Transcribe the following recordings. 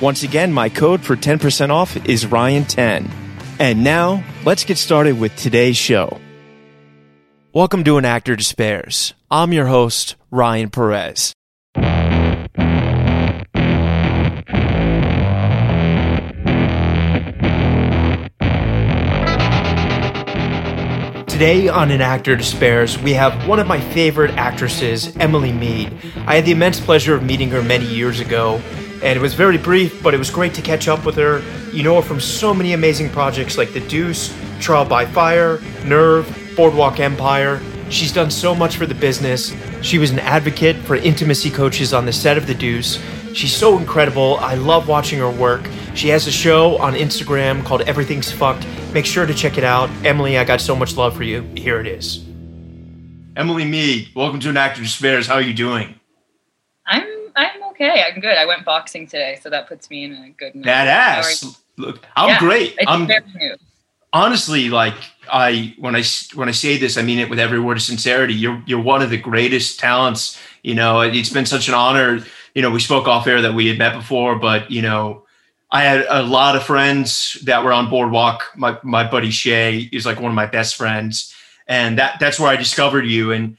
Once again, my code for 10% off is Ryan10. And now, let's get started with today's show. Welcome to An Actor Despairs. I'm your host, Ryan Perez. Today on An Actor Despairs, we have one of my favorite actresses, Emily Meade. I had the immense pleasure of meeting her many years ago, and it was very brief, but it was great to catch up with her. You know her from so many amazing projects like The Deuce, Trial by Fire, Nerve, Boardwalk Empire. She's done so much for the business. She was an advocate for intimacy coaches on the set of The Deuce. She's so incredible. I love watching her work. She has a show on Instagram called Everything's Fucked. Make sure to check it out. Emily, I got so much love for you. Here it is. Emily Meade, welcome to An Actor Despairs. How are you doing? Okay. I'm good. I went boxing today, so that puts me in a good mood. Badass. Look, I'm Yeah, great. I'm honestly like I when I when I say this, I mean it with every word of sincerity. You're you're one of the greatest talents. You know, it's been such an honor. You know, we spoke off air that we had met before, but you know, I had a lot of friends that were on Boardwalk. My my buddy Shay is like one of my best friends, and that that's where I discovered you. And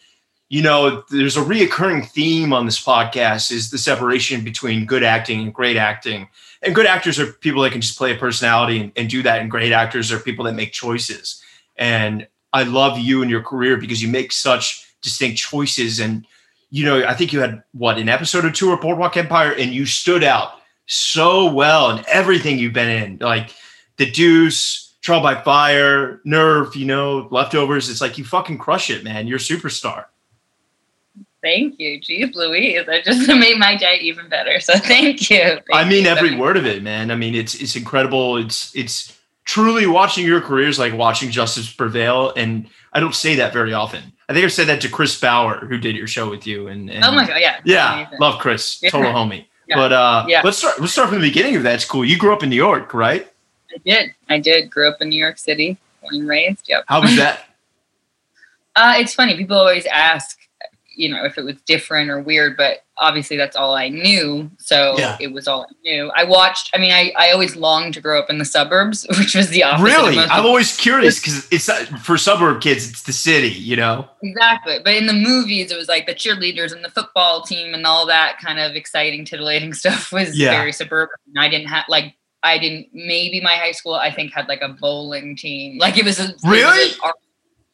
you know, there's a reoccurring theme on this podcast is the separation between good acting and great acting. And good actors are people that can just play a personality and, and do that, and great actors are people that make choices. And I love you and your career because you make such distinct choices. And you know, I think you had what an episode or two of Boardwalk Empire, and you stood out so well in everything you've been in, like The Deuce, Trial by Fire, Nerve. You know, Leftovers. It's like you fucking crush it, man. You're a superstar. Thank you. Jeez Louise. That just made my day even better. So thank you. Thank I mean you. every word of it, man. I mean it's it's incredible. It's it's truly watching your career is like watching justice prevail, and I don't say that very often. I think I've said that to Chris Bauer, who did your show with you, and, and Oh my god, yeah. yeah, Amazing. love Chris, Yeah. total homie. Yeah. But uh, Yeah. let's start. Let's start from the beginning of that. It's cool. You grew up in New York, right? I did. I did. Grew up in New York City, born and raised. Yep. How was that? Uh, it's funny. People always ask, you know, if it was different or weird, but obviously that's all I knew. So Yeah. it was all I knew. I watched. I mean, I, I always longed to grow up in the suburbs, which was the opposite. really? I'm always curious because it's for suburb kids. It's the city, you know. Exactly. But in the movies, it was like the cheerleaders and the football team and all that kind of exciting, titillating stuff was Yeah. very suburban. I didn't have like I didn't maybe my high school I think had like a bowling team. Like it was a Really?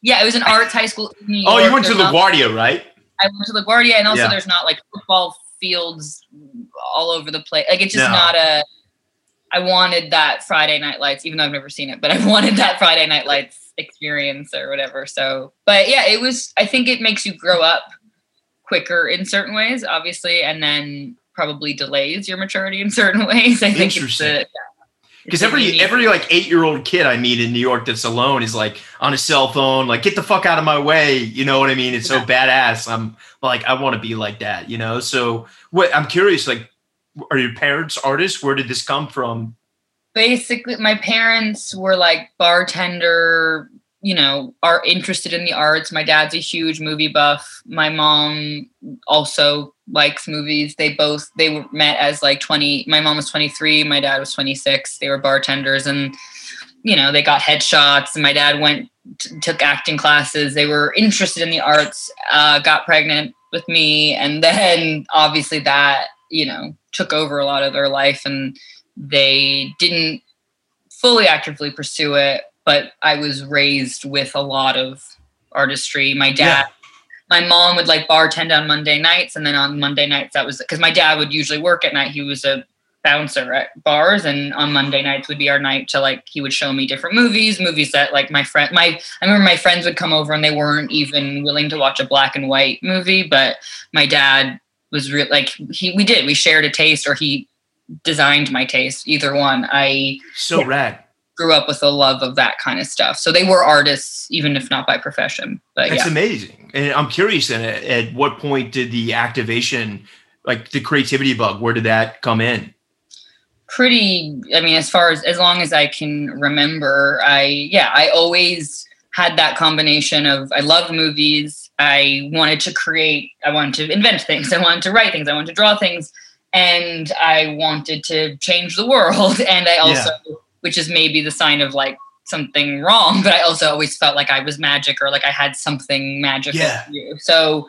yeah, it was an arts high school. In New Oh, you went to LaGuardia, right? I went to LaGuardia, and also Yeah. there's not like football fields all over the place. Like it's just No. not a. I wanted that Friday Night Lights, even though I've never seen it, but I wanted that Friday Night Lights experience or whatever. So, but yeah, it was. I think it makes you grow up quicker in certain ways, obviously, and then probably delays your maturity in certain ways. I think it's Interesting. the, Because every every like eight year old kid I meet in New York that's alone is like on a cell phone, like get the fuck out of my way. You know what I mean? It's so badass. I'm like, I want to be like that. You know. So what? I'm curious. Like, are your parents artists? Where did this come from? basically my parents were like bartender you know, are interested in the arts. My dad's a huge movie buff. My mom also likes movies. They both they were met as like 20. My mom was 23, my dad was 26. They were bartenders and you know, they got headshots and my dad went t- took acting classes. They were interested in the arts, uh, got pregnant with me and then obviously that, you know, took over a lot of their life and they didn't fully actively pursue it but I was raised with a lot of artistry. My dad, yeah. my mom would like bartend on Monday nights, and then on Monday nights that was because my dad would usually work at night. He was a bouncer at bars, and on Monday nights would be our night to like he would show me different movies, movies that like my friend, my I remember my friends would come over and they weren't even willing to watch a black and white movie, but my dad was real like he we did we shared a taste or he designed my taste either one i so yeah. rad grew up with a love of that kind of stuff. So they were artists, even if not by profession. But that's yeah. amazing. And I'm curious. Then, at, at what point did the activation, like the creativity bug, where did that come in? Pretty. I mean, as far as as long as I can remember, I yeah, I always had that combination of I love movies. I wanted to create. I wanted to invent things. I wanted to write things. I wanted to draw things. And I wanted to change the world. And I also yeah which is maybe the sign of like something wrong. But I also always felt like I was magic or like I had something magical yeah. to do. So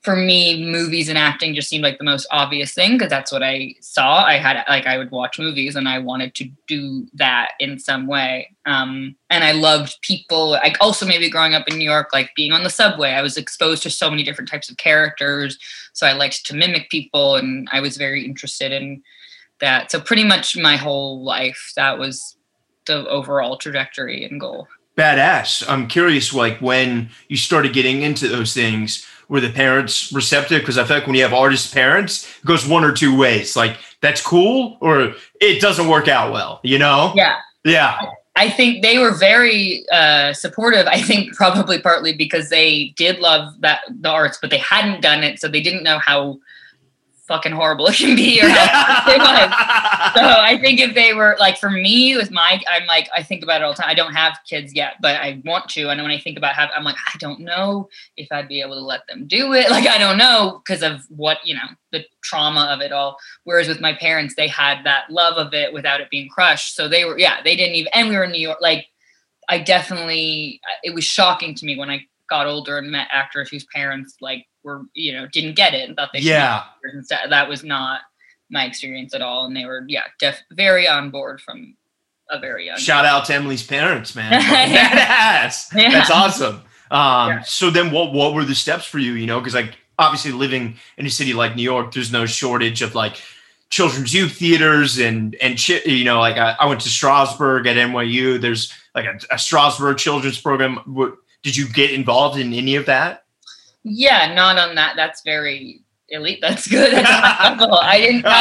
for me, movies and acting just seemed like the most obvious thing because that's what I saw. I had like I would watch movies and I wanted to do that in some way. Um, and I loved people. Like also maybe growing up in New York, like being on the subway, I was exposed to so many different types of characters. So I liked to mimic people, and I was very interested in that. So pretty much my whole life, that was the overall trajectory and goal. Badass. I'm curious, like when you started getting into those things, were the parents receptive? Because I feel like when you have artist parents, it goes one or two ways. Like that's cool, or it doesn't work out well. You know? Yeah. Yeah. I think they were very uh, supportive. I think probably partly because they did love that the arts, but they hadn't done it, so they didn't know how fucking horrible it can be or how it was. So I think if they were like for me with my I'm like I think about it all the time. I don't have kids yet, but I want to. And when I think about have I'm like, I don't know if I'd be able to let them do it. Like I don't know because of what, you know, the trauma of it all. Whereas with my parents, they had that love of it without it being crushed. So they were, yeah, they didn't even and we were in New York. Like I definitely it was shocking to me when I got older and met actors whose parents like were you know didn't get it and thought they yeah. that was not my experience at all and they were yeah def- very on board from a very young shout out to emily's parents man. Badass. Yeah. that's awesome. Um yeah. so then what what were the steps for you you know because like obviously living in a city like new york there's no shortage of like children's youth theaters and and you know like I, I went to strasberg at nyu there's like a, a strasberg children's program. Did you get involved in any of that yeah, not on that. That's very elite. That's good. That's I didn't.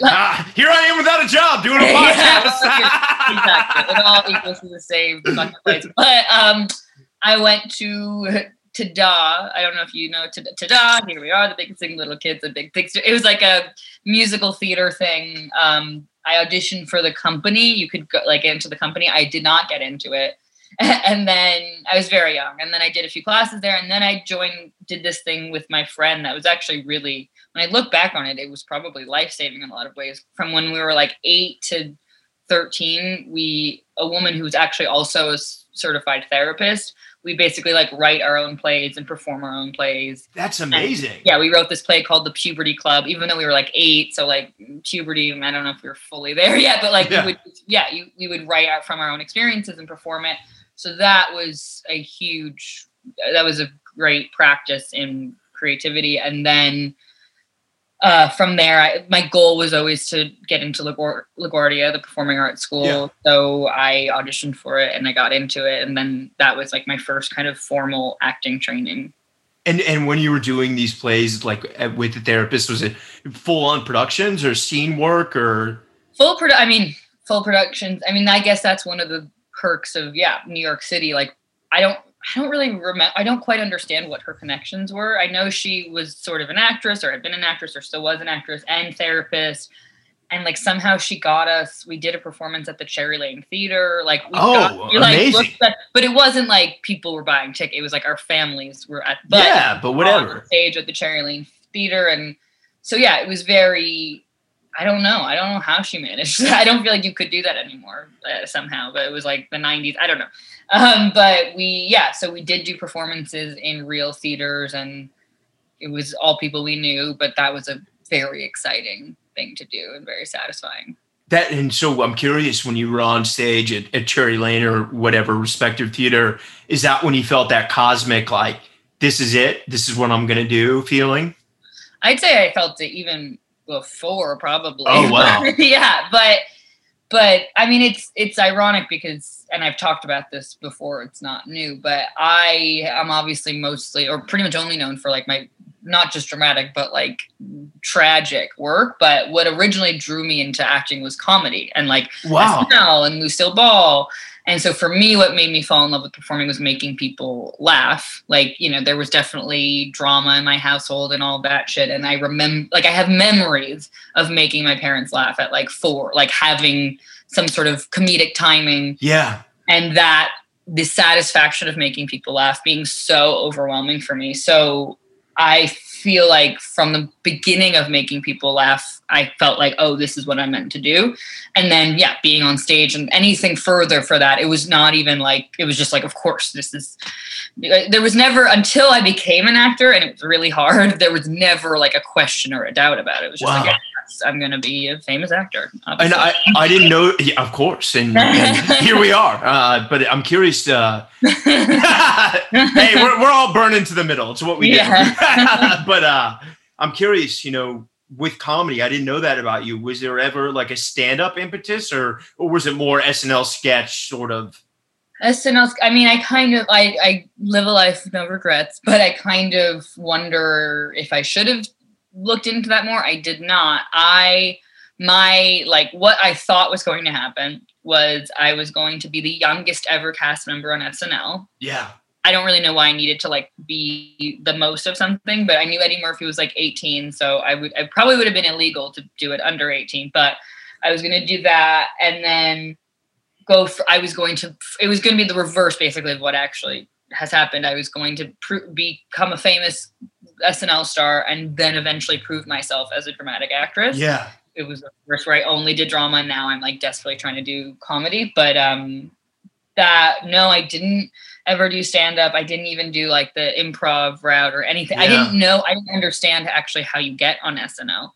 Uh, uh, here I am without a job doing a podcast. yeah, exactly. It all equals to the same fucking place. But um, I went to Tada. I don't know if you know Tada. Here we are, the biggest thing, little kids, the big picture. It was like a musical theater thing. Um, I auditioned for the company. You could go like into the company. I did not get into it. and then I was very young. And then I did a few classes there. And then I joined, did this thing with my friend that was actually really, when I look back on it, it was probably life saving in a lot of ways. From when we were like eight to 13, we, a woman who's actually also a certified therapist, we basically like write our own plays and perform our own plays. That's amazing. And, yeah, we wrote this play called The Puberty Club, even though we were like eight. So like puberty, I don't know if we were fully there yet, but like yeah. we would, yeah, you, we would write out from our own experiences and perform it. So that was a huge, that was a great practice in creativity. And then uh, from there, I, my goal was always to get into LaGuardia, the performing arts school. Yeah. So I auditioned for it and I got into it. And then that was like my first kind of formal acting training. And and when you were doing these plays, like with the therapist, was it full on productions or scene work or full produ- I mean, full productions. I mean, I guess that's one of the perks of yeah New York City. Like I don't I don't really remember. I don't quite understand what her connections were. I know she was sort of an actress, or had been an actress, or still was an actress and therapist. and like somehow she got us. We did a performance at the Cherry Lane Theater. Like, we oh, got, we, like, amazing! At, but it wasn't like people were buying tickets. It was like our families were at. But yeah, but whatever. stage at the Cherry Lane Theater, and so yeah, it was very. I don't know. I don't know how she managed. I don't feel like you could do that anymore uh, somehow. But it was like the '90s. I don't know. Um, but we, yeah. So we did do performances in real theaters, and it was all people we knew. But that was a very exciting thing to do and very satisfying. That and so I'm curious when you were on stage at, at Cherry Lane or whatever respective theater, is that when you felt that cosmic like this is it, this is what I'm gonna do feeling? I'd say I felt it even before, probably. Oh wow! yeah, but but I mean, it's it's ironic because, and I've talked about this before. It's not new, but I am obviously mostly, or pretty much only known for like my not just dramatic, but like tragic work. But what originally drew me into acting was comedy and like wow. SNL and Lucille Ball. And so for me, what made me fall in love with performing was making people laugh. Like, you know, there was definitely drama in my household and all that shit. And I remember, like, I have memories of making my parents laugh at like four, like having some sort of comedic timing. Yeah. And that the satisfaction of making people laugh being so overwhelming for me. So I feel like from the beginning of making people laugh, I felt like, oh, this is what I'm meant to do. And then, yeah, being on stage and anything further for that, it was not even like, it was just like, of course, this is, there was never, until I became an actor and it was really hard, there was never like a question or a doubt about it. It was just Wow. like, yes, I'm going to be a famous actor. And. I, I didn't know, yeah, of course, and, and here we are. Uh, but I'm curious. Uh, hey, we're, we're all burning to the middle. It's what we Yeah. do. but uh, I'm curious. You know, with comedy, I didn't know that about you. Was there ever like a stand-up impetus, or or was it more SNL sketch sort of? SNL. I mean, I kind of I I live a life with no regrets, but I kind of wonder if I should have looked into that more. I did not. I my like what I thought was going to happen was I was going to be the youngest ever cast member on SNL. Yeah. I don't really know why I needed to like be the most of something, but I knew Eddie Murphy was like 18, so I would I probably would have been illegal to do it under 18, but I was going to do that and then go for I was going to it was going to be the reverse basically of what actually has happened. I was going to become a famous SNL star and then eventually prove myself as a dramatic actress Yeah. it was the first where I only did drama and now I'm like desperately trying to do comedy. But um that no, I didn't ever do stand up. I didn't even do like the improv route or anything. I didn't know I didn't understand actually how you get on SNL.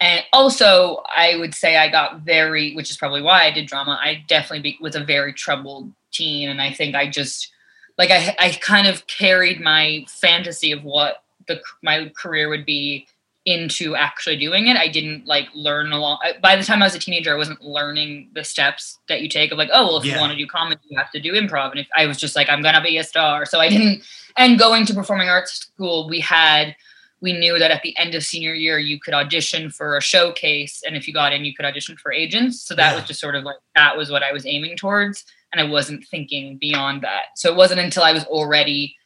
And also, I would say I got very, which is probably why I did drama. I definitely be, was a very troubled teen, and I think I just like I I kind of carried my fantasy of what the my career would be into actually doing it. I didn't like learn along. By the time I was a teenager, I wasn't learning the steps that you take of like, oh, well, if Yeah. you want to do comedy, you have to do improv. And if I was just like, I'm gonna be a star, so I didn't. And going to performing arts school, we had we knew that at the end of senior year you could audition for a showcase, and if you got in, you could audition for agents. So that Yeah. was just sort of like that was what I was aiming towards, and I wasn't thinking beyond that. So it wasn't until I was already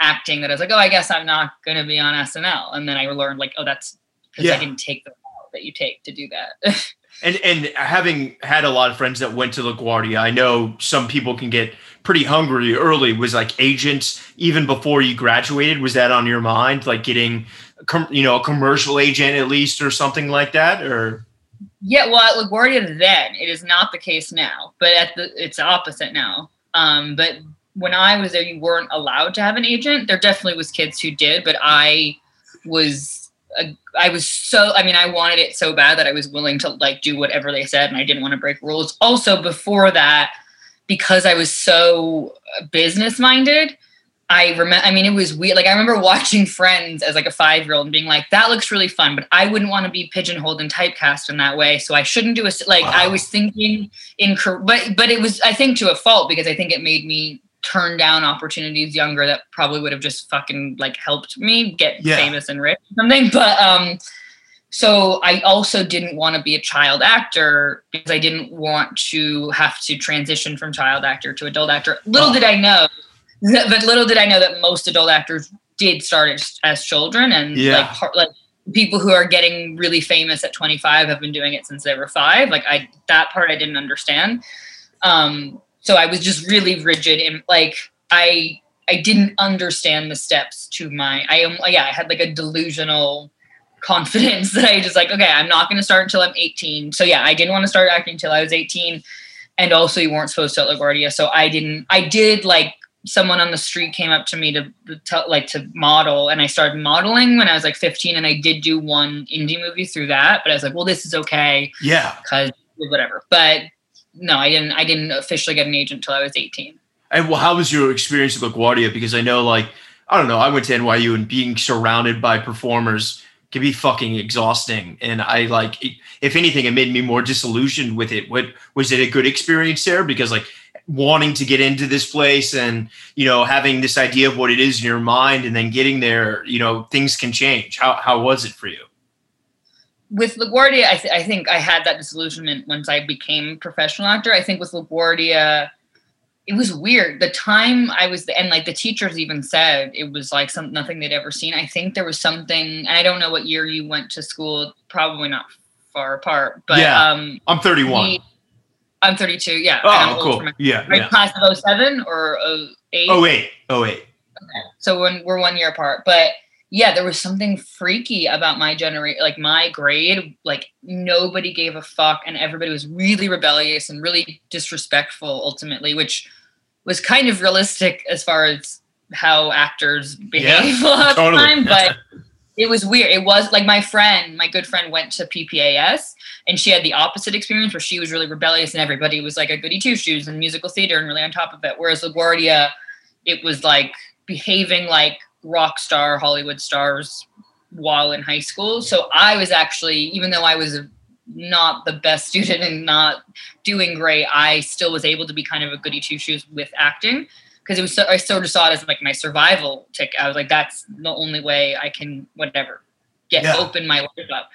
acting that I was like, oh, I guess I'm not going to be on SNL. And then I learned like, oh, that's because Yeah. I didn't take the route that you take to do that. And and having had a lot of friends that went to LaGuardia, I know some people can get pretty hungry early. Was like agents even before you graduated? Was that on your mind? Like getting, com- you know, a commercial agent at least or something like that? Or yeah, well, at LaGuardia then, it is not the case now, but at the it's opposite now. Um, but when I was there, you weren't allowed to have an agent. There definitely was kids who did, but I was a, I was so I mean I wanted it so bad that I was willing to like do whatever they said and I didn't want to break rules. Also before that because I was so business minded, I remember I mean it was weird like I remember watching Friends as like a 5-year-old and being like that looks really fun but I wouldn't want to be pigeonholed and typecast in that way so I shouldn't do a, like I was thinking in but but it was I think to a fault because I think it made me turn down opportunities younger that probably would have just fucking like helped me get Yeah. famous and rich or something but um so I also didn't want to be a child actor because I didn't want to have to transition from child actor to adult actor. Little Oh. did I know, but little did I know that most adult actors did start as, as children, and Yeah. like part, like people who are getting really famous at 25 have been doing it since they were five. Like I, that part I didn't understand. Um, so I was just really rigid and like I, I didn't understand the steps to my, I am, yeah, I had like a delusional confidence that I just like, okay, I'm not going to start until I'm 18. So yeah, I didn't want to start acting until I was 18. And also you weren't supposed to at LaGuardia. So I didn't, I did like someone on the street came up to me to, to like to model and I started modeling when I was like 15 and I did do one indie movie through that, but I was like, well, this is okay. Yeah. Cause whatever. But no, I didn't, I didn't officially get an agent until I was 18. And well, how was your experience at LaGuardia? Because I know like, I don't know, I went to NYU and being surrounded by performers can be fucking exhausting. And I like, if anything, it made me more disillusioned with it. What was it a good experience there? Because like wanting to get into this place and you know having this idea of what it is in your mind and then getting there you know things can change how, how was it for you with LaGuardia, I, th- I think I had that disillusionment once I became a professional actor. I think with LaGuardia, it was weird. The time I was, and like the teachers even said it was like some nothing they'd ever seen. I think there was something, and I don't know what year you went to school. Probably not far apart, but yeah, um, I'm 31. we- I'm 32. Yeah. oh, I'm cool. my- Yeah, you yeah. class of 07 or 08? Oh wait, oh wait. Oh, so when we're one year apart, but yeah, there was something freaky about my generation, like my grade. Like nobody gave a fuck, and everybody was really rebellious and really disrespectful. Ultimately, which was kind of realistic as far as how actors behave a lot of the totally. time, but. It was weird. It was like my friend, my good friend, went to PPAS, and she had the opposite experience where she was really rebellious, and everybody was like a goody two shoes and musical theater and really on top of it. Whereas LaGuardia, it was like behaving like rock star Hollywood stars while in high school. So I was actually, even though I was not the best student and not doing great, I still was able to be kind of a goody two shoes with acting because it was. So, I sort of saw it as like my survival tick. I was like, that's the only way I can whatever get Yeah. open my life up.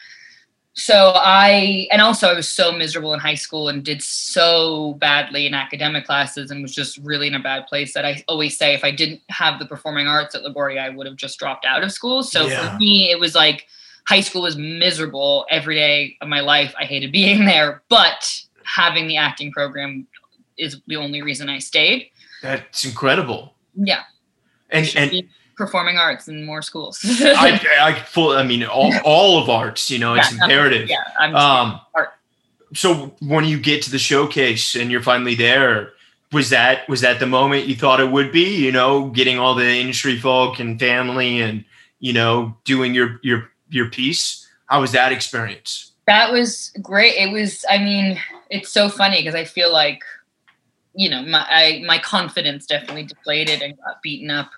So I, and also I was so miserable in high school and did so badly in academic classes and was just really in a bad place that I always say if I didn't have the performing arts at LaGuardia, I would have just dropped out of school. So Yeah. for me, it was like high school was miserable every day of my life. I hated being there, but having the acting program is the only reason I stayed. That's incredible. Yeah. And and performing arts in more schools. I I full I mean all, all of arts, you know, it's Yeah, imperative. yeah, I'm Um art. so when you get to the showcase and you're finally there, was that was that the moment you thought it would be, you know, getting all the industry folk and family and you know, doing your your your piece? How was that experience? That was great. It was. I mean, it's so funny because I feel like, you know, my I, my confidence definitely deflated and got beaten up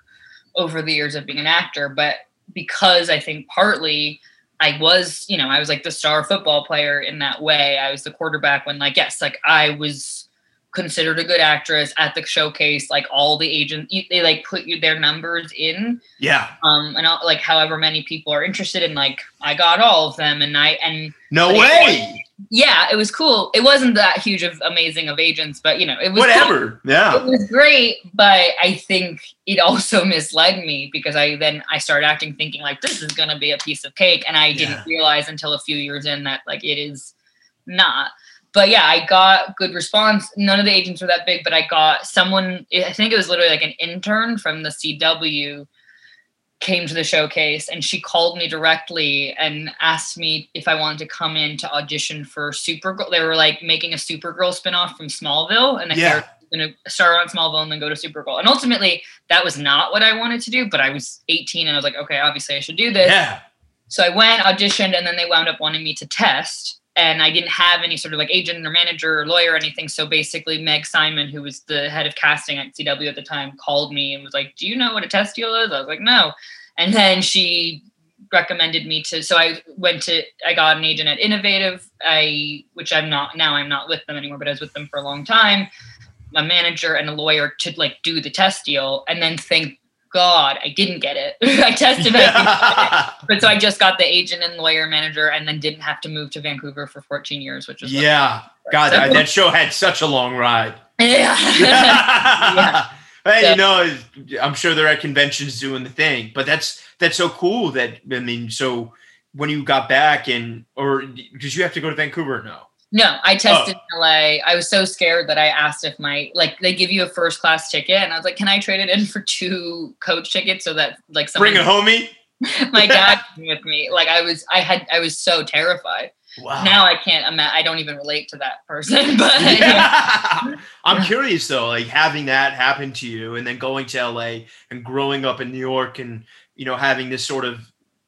over the years of being an actor. But because I think partly I was, you know, I was like the star football player in that way. I was the quarterback when, like, yes, like I was considered a good actress at the showcase. Like all the agents, they like put you their numbers in Yeah. um and I'll, like however many people are interested in like i got all of them and i and No way. Yeah it was cool it wasn't that huge of amazing of agents but you know it was. Whatever. Yeah. it was great but i think it also misled me because i then i started acting thinking like this is gonna be a piece of cake and i didn't realize until a few years in that like it is not but yeah i got good response none of the agents were that big but i got someone i think it was literally like an intern from the cw came to the showcase and she called me directly and asked me if I wanted to come in to audition for Supergirl. They were like making a Supergirl spinoff from Smallville and Yeah. character was going to start on Smallville and then go to Supergirl. And ultimately, that was not what I wanted to do, but I was 18 and I was like, okay, obviously I should do this. Yeah. So I went, auditioned, and then they wound up wanting me to test. And I didn't have any sort of like agent or manager or lawyer or anything. So basically, Meg Simon, who was the head of casting at CW at the time, called me and was like, Do you know what a test deal is? I was like, No. And then she recommended me to so I went to I got an agent at Innovative, I which I'm not now I'm not with them anymore, but I was with them for a long time, a manager and a lawyer to like do the test deal and then thank God I didn't get it. I tested I didn't get it. But so I just got the agent and lawyer manager and then didn't have to move to Vancouver for 14 years, which was yeah. God, So- that, that show had such a long ride. yeah. Hey, Yeah. you know, I'm sure they're at conventions doing the thing, but that's that's so cool that I mean, so when you got back and or did you have to go to Vancouver? No. No, I oh. tested oh. in LA. I was so scared that I asked if my like they give you a first class ticket, and I was like, "Can I trade it in for two coach tickets so that like someone bring a homie?" my dad with me. Like I was, I had, I was so terrified. Wow. Now I can't imagine. I don't even relate to that person. But yeah. I'm curious though, like having that happen to you, and then going to LA and growing up in New York, and you know having this sort of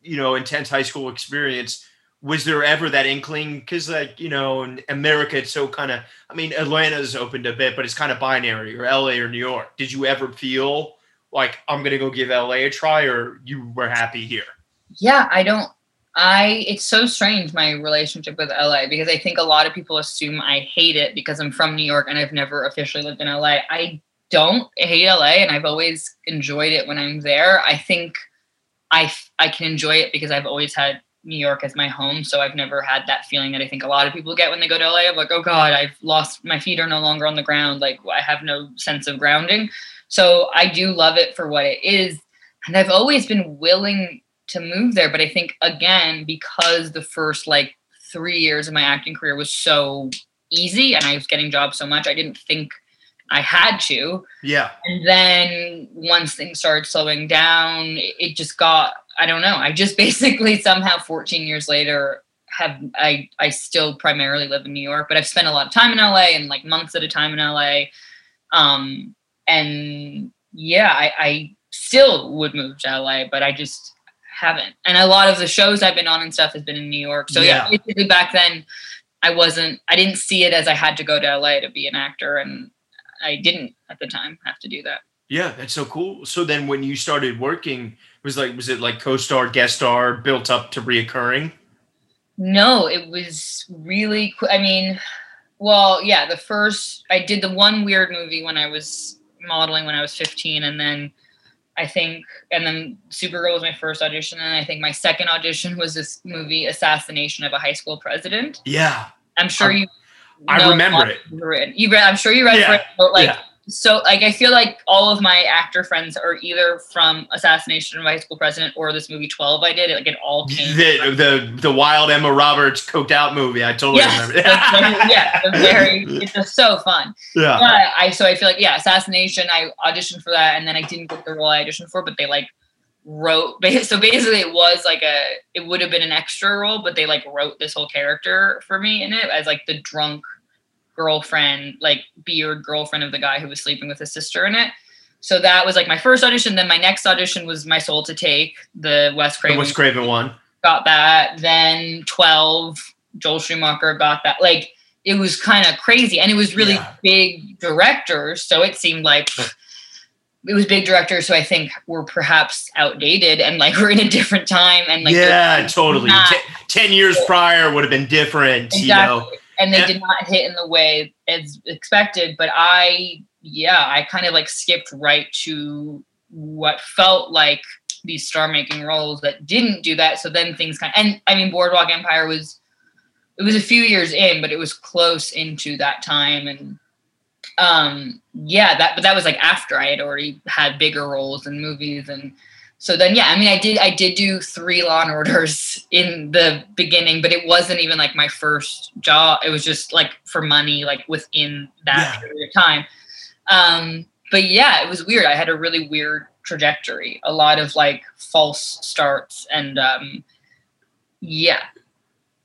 you know intense high school experience was there ever that inkling? Because like you know in america it's so kind of i mean atlanta's opened a bit but it's kind of binary or la or new york. Did you ever feel like i'm gonna go give la a try or you were happy here? Yeah i don't i it's so strange my relationship with la because i think a lot of people assume i hate it because i'm from new york and i've never officially lived in la i don't hate la and i've always enjoyed it when i'm there. I think i i can enjoy it because i've always had New York as my home. So I've never had that feeling that I think a lot of people get when they go to LA of like, oh God, I've lost my feet are no longer on the ground. Like I have no sense of grounding. So I do love it for what it is. And I've always been willing to move there. But I think again, because the first like three years of my acting career was so easy and I was getting jobs so much, I didn't think I had to. Yeah. And then once things started slowing down, it just got I don't know. I just basically somehow 14 years later have I I still primarily live in New York, but I've spent a lot of time in LA and like months at a time in LA. Um and yeah, I, I still would move to LA, but I just haven't. And a lot of the shows I've been on and stuff has been in New York. So yeah, yeah basically back then I wasn't I didn't see it as I had to go to LA to be an actor and I didn't at the time have to do that. Yeah, that's so cool. So then when you started working was like was it like co-star, guest star, built up to reoccurring? No, it was really. Cool. I mean, well, yeah. The first I did the one weird movie when I was modeling when I was 15, and then I think, and then Supergirl was my first audition, and I think my second audition was this movie, Assassination of a High School President. Yeah, I'm sure I'm, you. I remember it. You read. I'm sure you read yeah. it. But like, yeah so like I feel like all of my actor friends are either from Assassination of a High School President or this movie Twelve I did. Like it all came the the, the wild Emma Roberts coked out movie. I totally yes, remember. very, yeah, very. It's just so fun. Yeah. But I so I feel like yeah, Assassination. I auditioned for that and then I didn't get the role I auditioned for, but they like wrote so basically it was like a it would have been an extra role but they like wrote this whole character for me in it as like the drunk girlfriend, like beard girlfriend of the guy who was sleeping with his sister in it. So that was like my first audition. Then my next audition was My Soul to Take, the Wes Craven. The Wes Craven one. Got that. Then 12, Joel Schumacher got that. Like it was kind of crazy. And it was really yeah. big directors. So it seemed like it was big directors who I think were perhaps outdated and like we're in a different time. And like, yeah, totally. Not, T- 10 years prior would have been different, exactly. you know and they yeah. did not hit in the way as expected. But I, yeah, I kind of like skipped right to what felt like these star making roles that didn't do that. So then things kind of, and I mean, Boardwalk Empire was, it was a few years in, but it was close into that time. And um, yeah, that, but that was like after I had already had bigger roles in movies and, so then yeah i mean i did i did do three law and orders in the beginning but it wasn't even like my first job. It was just like for money like within that yeah. period of time. Um but yeah it was weird. I had a really weird trajectory. A lot of like false starts and um yeah.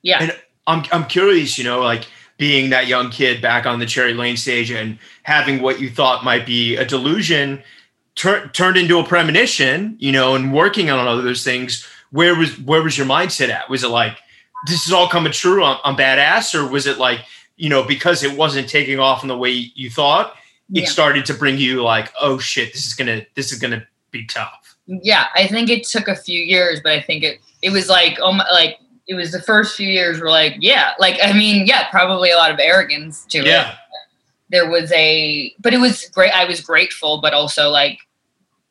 Yeah. And i'm i'm curious you know like being that young kid back on the cherry lane stage and having what you thought might be a delusion tur- turned into a premonition, you know, and working on all those things, where was where was your mindset at? Was it like this is all coming true? I'm, I'm badass, or was it like you know because it wasn't taking off in the way you thought, it yeah. started to bring you like, oh shit, this is gonna this is gonna be tough. Yeah, I think it took a few years, but I think it it was like oh my like it was the first few years were like yeah like I mean yeah probably a lot of arrogance to yeah. it. There was a but it was great. I was grateful, but also like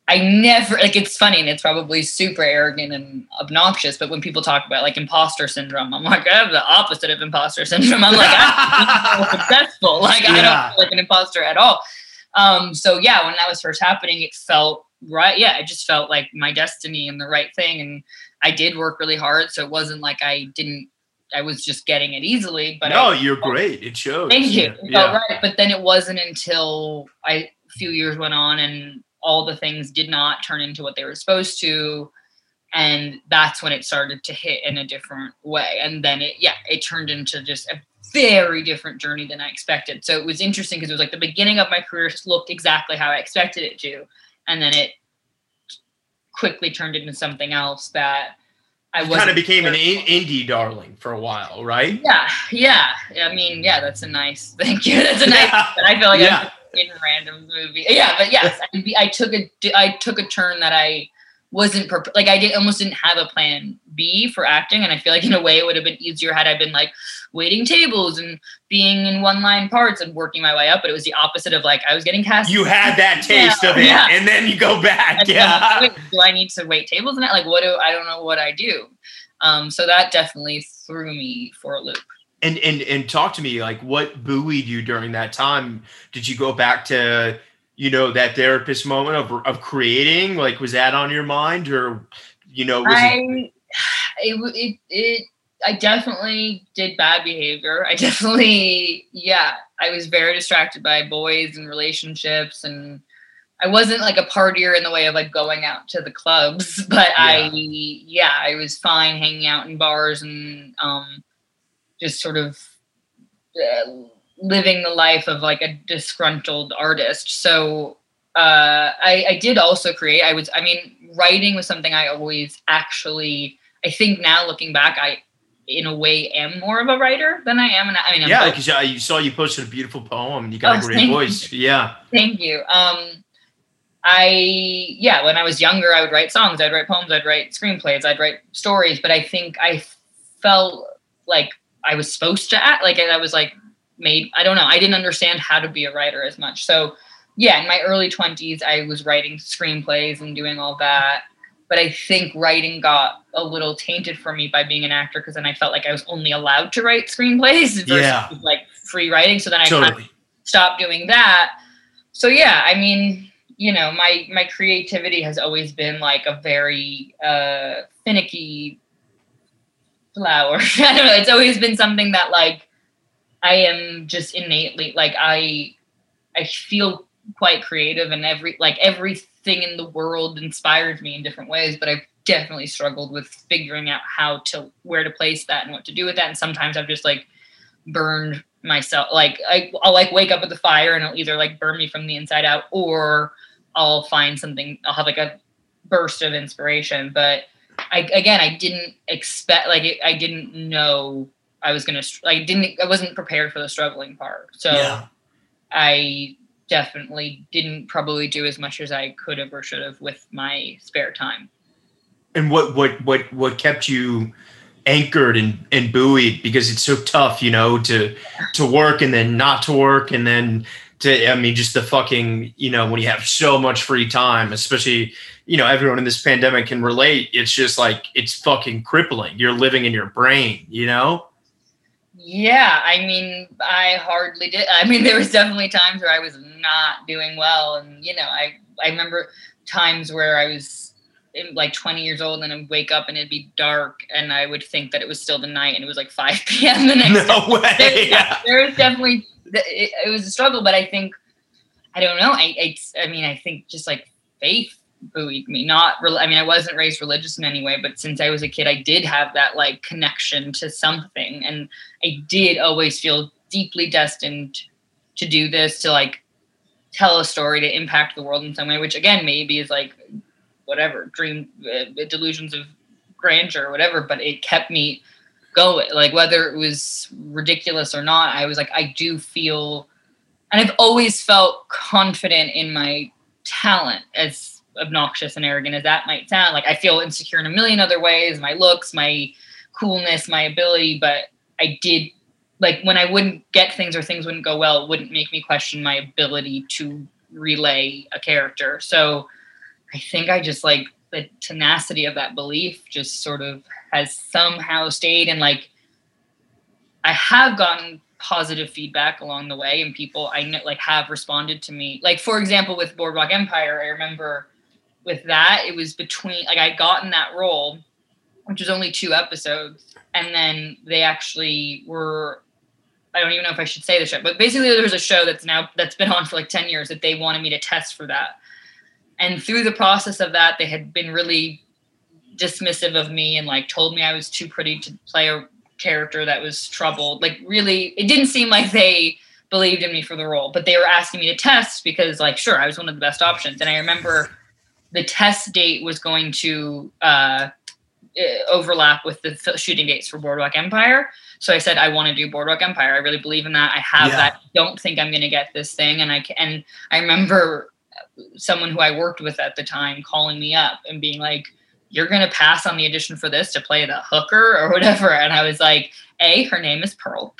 I never like it's funny and it's probably super arrogant and obnoxious, but when people talk about like imposter syndrome, I'm like, I have the opposite of imposter syndrome. I'm like, I'm successful. Like yeah. I don't feel like an imposter at all. Um, so yeah, when that was first happening, it felt right yeah it just felt like my destiny and the right thing and i did work really hard so it wasn't like i didn't i was just getting it easily but no I, you're great it shows thank you yeah. it felt right but then it wasn't until i a few years went on and all the things did not turn into what they were supposed to. And that's when it started to hit in a different way. And then it yeah it turned into just a very different journey than i expected. So it was interesting because it was like the beginning of my career looked exactly how i expected it to. And then it quickly turned into something else that i was kind of became an in- indie darling for a while right? Yeah yeah. I mean yeah that's a nice thank you. That's a nice but i feel like Yeah. In random movie yeah but yes I, I took a i took a turn that i wasn't prep- like I did almost didn't have a plan B for acting, and I feel like in a way it would have been easier had I been like waiting tables and being in one line parts and working my way up. But it was the opposite of like I was getting cast. you had that taste Yeah, of it yeah. and then you go back And yeah wait, do I need to wait tables and that? Like, what do I don't know what I do. Um, so that definitely threw me for a loop. And and and talk to me like what buoyed you during that time? Did you go back to you know that therapist moment of, of creating? Like was that on your mind or you know was I it, w- it it I definitely did bad behavior. I definitely yeah, I was very distracted by boys and relationships and I wasn't like a partier in the way of like going out to the clubs, but I yeah, I was fine hanging out in bars and um just sort of uh, living the life of like a disgruntled artist. So uh, I, I did also create. I was, I mean, writing was something I always actually. I think now looking back, I, in a way, am more of a writer than I am. And I mean, I'm yeah because I you saw you posted a beautiful poem you got Oh, a great voice yeah Thank you. Um, I yeah, when I was younger, I would write songs, I'd write poems, I'd write screenplays, I'd write stories. But I think I felt like I was supposed to act like I was like made. I don't know. I didn't understand how to be a writer as much. So yeah, in my early twenties, I was writing screenplays and doing all that. But I think writing got a little tainted for me by being an actor because then I felt like I was only allowed to write screenplays versus Yeah. like free writing. So then I kind of totally stop doing that. So yeah, I mean, you know, my my creativity has always been like a very uh finicky flower. I don't know. It's always been something that like I am just innately like I I feel quite creative and every like everything in the world inspires me in different ways, but I've definitely struggled with figuring out how to where to place that and what to do with that. And sometimes I've just like burned myself like I, i'll like wake up with the fire and it'll either like burn me from the inside out or i'll find something i'll have like a burst of inspiration but i again i didn't expect like it, i didn't know i was gonna i didn't i wasn't prepared for the struggling part. So yeah. I definitely didn't probably do as much as i could have or should have with my spare time. And what what what what kept you anchored and and buoyed? Because it's so tough you know to to work and then not to work and then to i mean just the fucking you know when you have so much free time especially you know everyone in this pandemic can relate it's just like it's fucking crippling you're living in your brain you know Yeah, I mean, I hardly did. I mean, there was definitely times where I was not doing well, and you know, I I remember times where I was in, like 20 years old and I'd wake up and it'd be dark, and I would think that it was still the night, and it was like 5 p.m. the next day. no There, way yeah, there was definitely it, it was a struggle, but I think I don't know. I I, I mean, I think just like faith buoyed me. Not, rel- I mean, I wasn't raised religious in any way, but since I was a kid, I did have that like connection to something, and I did always feel deeply destined to do this, to like tell a story, to impact the world in some way. Which again, maybe is like whatever dream uh, delusions of grandeur or whatever, but it kept me going. Like whether it was ridiculous or not, I was like, I do feel, and I've always felt confident in my talent as obnoxious and arrogant as that might sound. Like I feel insecure in a million other ways, my looks, my coolness, my ability, but I did like when I wouldn't get things or things wouldn't go well, it wouldn't make me question my ability to relay a character. So I think I just like the tenacity of that belief just sort of has somehow stayed and like I have gotten positive feedback along the way and people I know like have responded to me. Like for example with Boardwalk Empire, I remember with that, it was between like I got in that role, which was only two episodes, and then they actually were. I don't even know if I should say the show, but basically there was a show that's now that's been on for like ten years that they wanted me to test for that, and through the process of that, they had been really dismissive of me and like told me I was too pretty to play a character that was troubled. Like really, it didn't seem like they believed in me for the role, but they were asking me to test because like sure, I was one of the best options. And I remember the test date was going to uh, overlap with the shooting dates for Boardwalk Empire. So I said I want to do Boardwalk Empire. I really believe in that. I have yeah. that. Don't think I'm going to get this thing. And I and I remember someone who I worked with at the time calling me up and being like, you're going to pass on the audition for this to play the hooker or whatever. And I was like, A, her name is Pearl.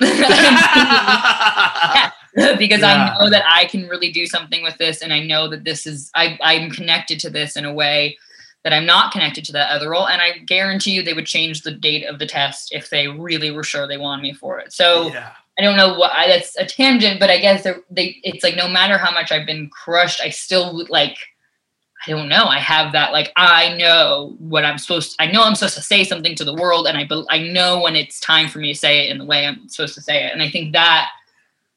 because yeah. I know that I can really do something with this. And I know that this is, I, I'm connected to this in a way that I'm not connected to that other role. And I guarantee you they would change the date of the test if they really were sure they wanted me for it. So yeah. I don't know what I, that's a tangent, but I guess they, it's like no matter how much I've been crushed, I still like, I don't know. I have that like I know what I'm supposed. To, I know I'm supposed to say something to the world, and I I know when it's time for me to say it in the way I'm supposed to say it. And I think that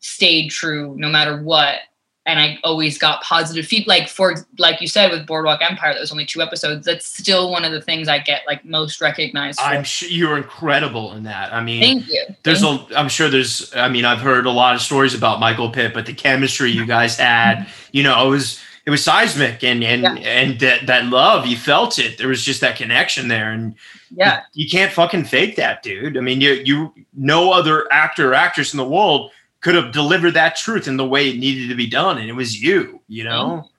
stayed true no matter what. And I always got positive feedback. Like for like you said with Boardwalk Empire, that was only two episodes. That's still one of the things I get like most recognized. For. I'm sure you're incredible in that. I mean, thank you. There's thank a. I'm sure there's. I mean, I've heard a lot of stories about Michael Pitt, but the chemistry you guys had, mm-hmm. you know, it was it was seismic and and yeah. and that that love you felt it there was just that connection there and yeah you, you, can't fucking fake that dude i mean you you no other actor or actress in the world could have delivered that truth in the way it needed to be done and it was you you mm-hmm. know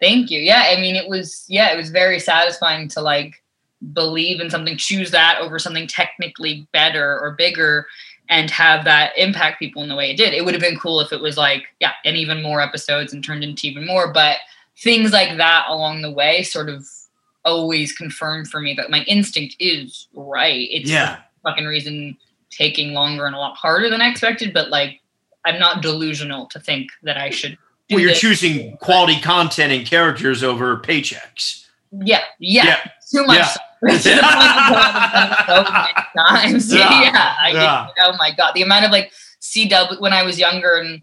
thank you yeah i mean it was yeah it was very satisfying to like believe in something choose that over something technically better or bigger and have that impact people in the way it did. It would have been cool if it was like, yeah, and even more episodes and turned into even more. But things like that along the way sort of always confirmed for me that my instinct is right. It's yeah. fucking reason taking longer and a lot harder than I expected, but like I'm not delusional to think that I should. well, you're choosing quality content and characters over paychecks. Yeah, yeah, yeah. too much. Yeah times. Yeah, yeah, I yeah. Did, oh my god, the amount of like CW when I was younger and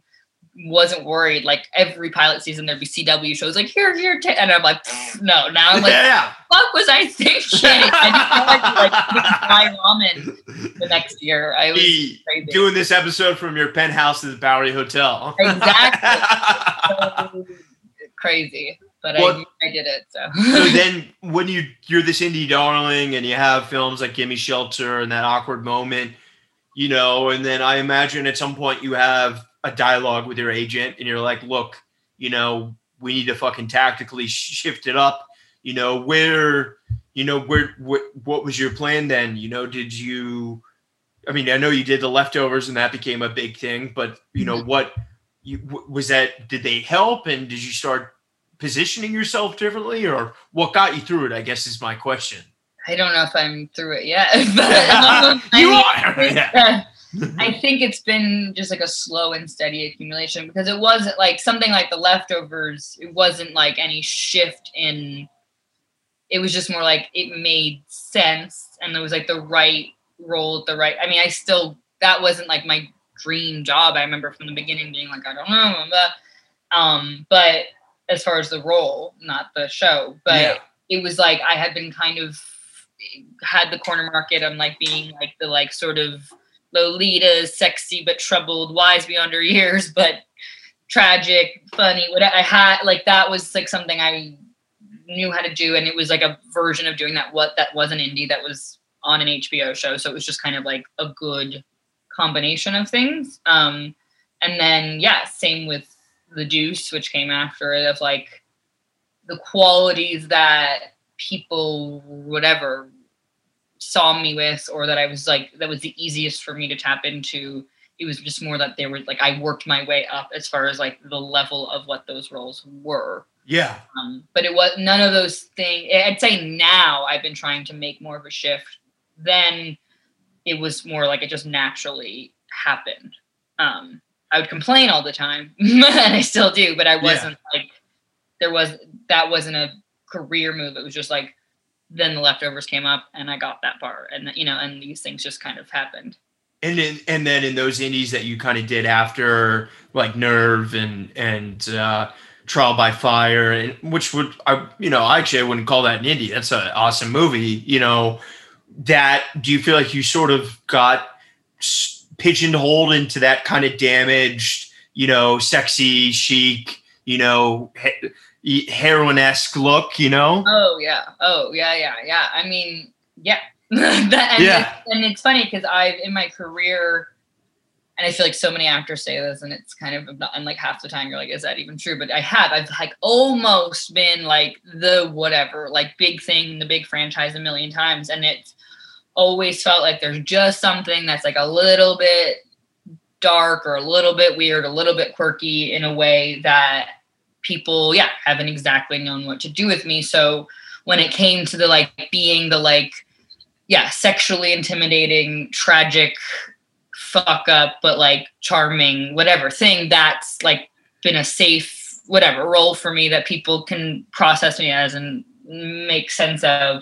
wasn't worried. Like every pilot season, there'd be CW shows like here, here, t-. and I'm like, no. Now I'm like, yeah. fuck was I thinking? I just wanted to like ramen the next year. I was doing this episode from your penthouse at the Bowery Hotel. Exactly. so crazy but well, I, I did it. So. so then, when you you're this indie darling and you have films like Gimme Shelter and that awkward moment, you know, and then I imagine at some point you have a dialogue with your agent and you're like, look, you know, we need to fucking tactically shift it up. You know, where, you know, where, what, what was your plan then? You know, did you? I mean, I know you did the leftovers and that became a big thing, but you know, mm-hmm. what you, was that? Did they help? And did you start positioning yourself differently or what got you through it i guess is my question i don't know if i'm through it yet but um, you I are yeah. I think it's been just like a slow and steady accumulation because it wasn't like something like the leftovers it wasn't like any shift in it was just more like it made sense and it was like the right role at the right i mean i still that wasn't like my dream job i remember from the beginning being like i don't know um but as far as the role, not the show. But yeah. it was like I had been kind of had the corner market on like being like the like sort of Lolita, sexy but troubled, wise beyond her years, but tragic, funny. What I had like that was like something I knew how to do, and it was like a version of doing that. What that was an indie that was on an HBO show, so it was just kind of like a good combination of things. Um, and then yeah, same with the Deuce, which came after it, of like the qualities that people, whatever, saw me with, or that I was like, that was the easiest for me to tap into. It was just more that they were like, I worked my way up as far as like the level of what those roles were. Yeah. Um, but it was none of those things. I'd say now I've been trying to make more of a shift. Then it was more like it just naturally happened. Um, I would complain all the time, and I still do, but I wasn't yeah. like there was that wasn't a career move. It was just like then the leftovers came up and I got that part, and you know, and these things just kind of happened. And in, and then in those indies that you kind of did after like Nerve and and uh, Trial by Fire, and which would I you know I actually I wouldn't call that an indie. That's an awesome movie. You know that do you feel like you sort of got pigeonholed into that kind of damaged, you know, sexy, chic, you know, heroin esque look, you know? Oh yeah, oh yeah, yeah, yeah. I mean, yeah, that, and Yeah. It's, and it's funny because I've in my career, and I feel like so many actors say this, and it's kind of and like half the time you're like, is that even true? But I have, I've like almost been like the whatever, like big thing, the big franchise a million times, and it's always felt like there's just something that's like a little bit dark or a little bit weird, a little bit quirky in a way that people, yeah, haven't exactly known what to do with me. So when it came to the like being the like, yeah, sexually intimidating, tragic, fuck up, but like charming, whatever thing, that's like been a safe, whatever role for me that people can process me as and make sense of.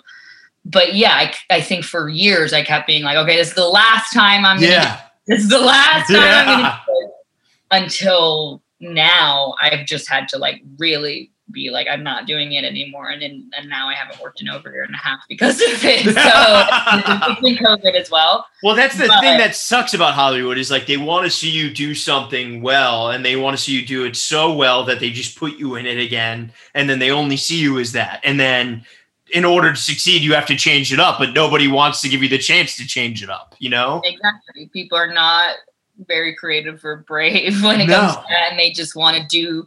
But yeah, I, I think for years I kept being like, okay, this is the last time I'm gonna Yeah. this is the last time I'm gonna until now I've just had to like really be like I'm not doing it anymore and then and now I haven't worked in over a year and a half because of it. So it's COVID as well. Well, that's the But- thing that sucks about Hollywood is like they want to see you do something well and they want to see you do it so well that they just put you in it again and then they only see you as that. And then in order to succeed, you have to change it up, but nobody wants to give you the chance to change it up, you know? Exactly. People are not very creative or brave when it No. comes to that and they just want to do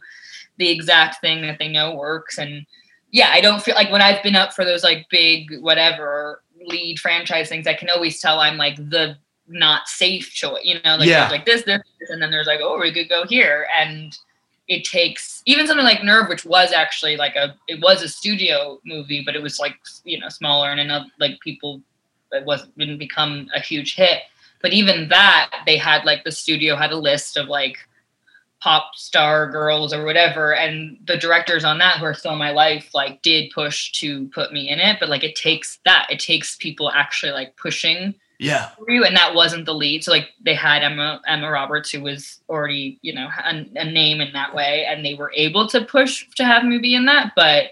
the exact thing that they know works and yeah, I don't feel like when I've been up for those like big whatever lead franchise things, I can always tell I'm like the not safe choice. You know, like Yeah. like this, this, this, and then there's like, oh, we could go here. And it takes even something like Nerve, which was actually like a it was a studio movie, but it was like you know smaller and enough like people it wasn't didn't become a huge hit. But even that, they had like the studio had a list of like pop star girls or whatever and the directors on that who are still in my life like did push to put me in it but like it takes that it takes people actually like pushing Yeah. for you and that wasn't the lead so like they had emma emma roberts who was already you know a, a name in that way and they were able to push to have me be in that but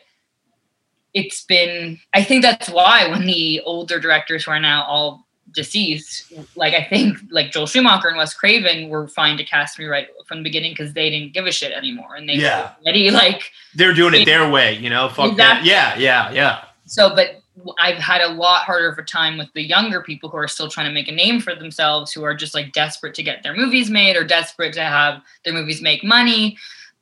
it's been i think that's why when the older directors who are now all deceased like i think like joel schumacher and wes craven were fine to cast me right from the beginning because they didn't give a shit anymore and they Yeah. were ready like They're doing it their way, you know? Fuck that. Yeah, yeah, yeah. so but i've had a lot harder of a time with the younger people who are still trying to make a name for themselves who are just like desperate to get their movies made or desperate to have their movies make money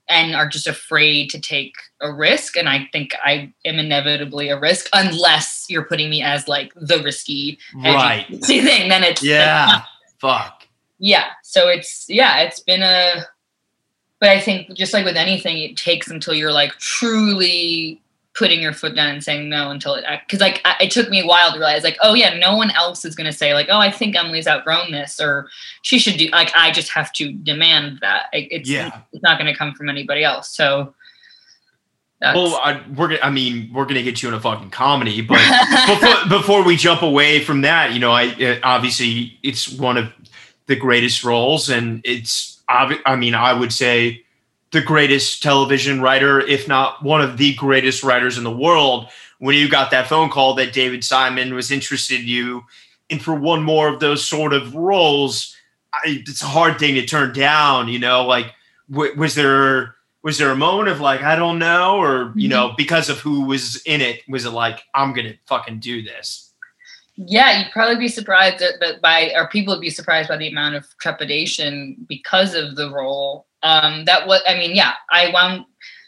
and are just afraid to take a risk and i think i am inevitably a risk unless you're putting me as like the risky Right. thing then it's Yeah. Fuck. yeah so it's yeah it's been a but i think just like with anything it takes until you're like truly putting your foot down and saying no until it because like I, it took me a while to realize like oh yeah no one else is going to say like oh i think emily's outgrown this or she should do like i just have to demand that It- it's, Yeah. it's not going to come from anybody else so that's, Well, I, we're gonna. I mean, we're gonna get you in a fucking comedy, but before, before we jump away from that, you know, I uh, obviously it's one of the greatest roles, and it's. I mean, I would say the greatest television writer, if not one of the greatest writers in the world. When you got that phone call that David Simon was interested in you, and for one more of those sort of roles, I, it's a hard thing to turn down. You know, like w- was there was there a moment of like I don't know, or you know, because of who was in it, was it like I'm gonna fucking do this? Yeah, you'd probably be surprised that, that by, or people would be surprised by the amount of trepidation because of the role. Um, that was, I mean, yeah, I wound.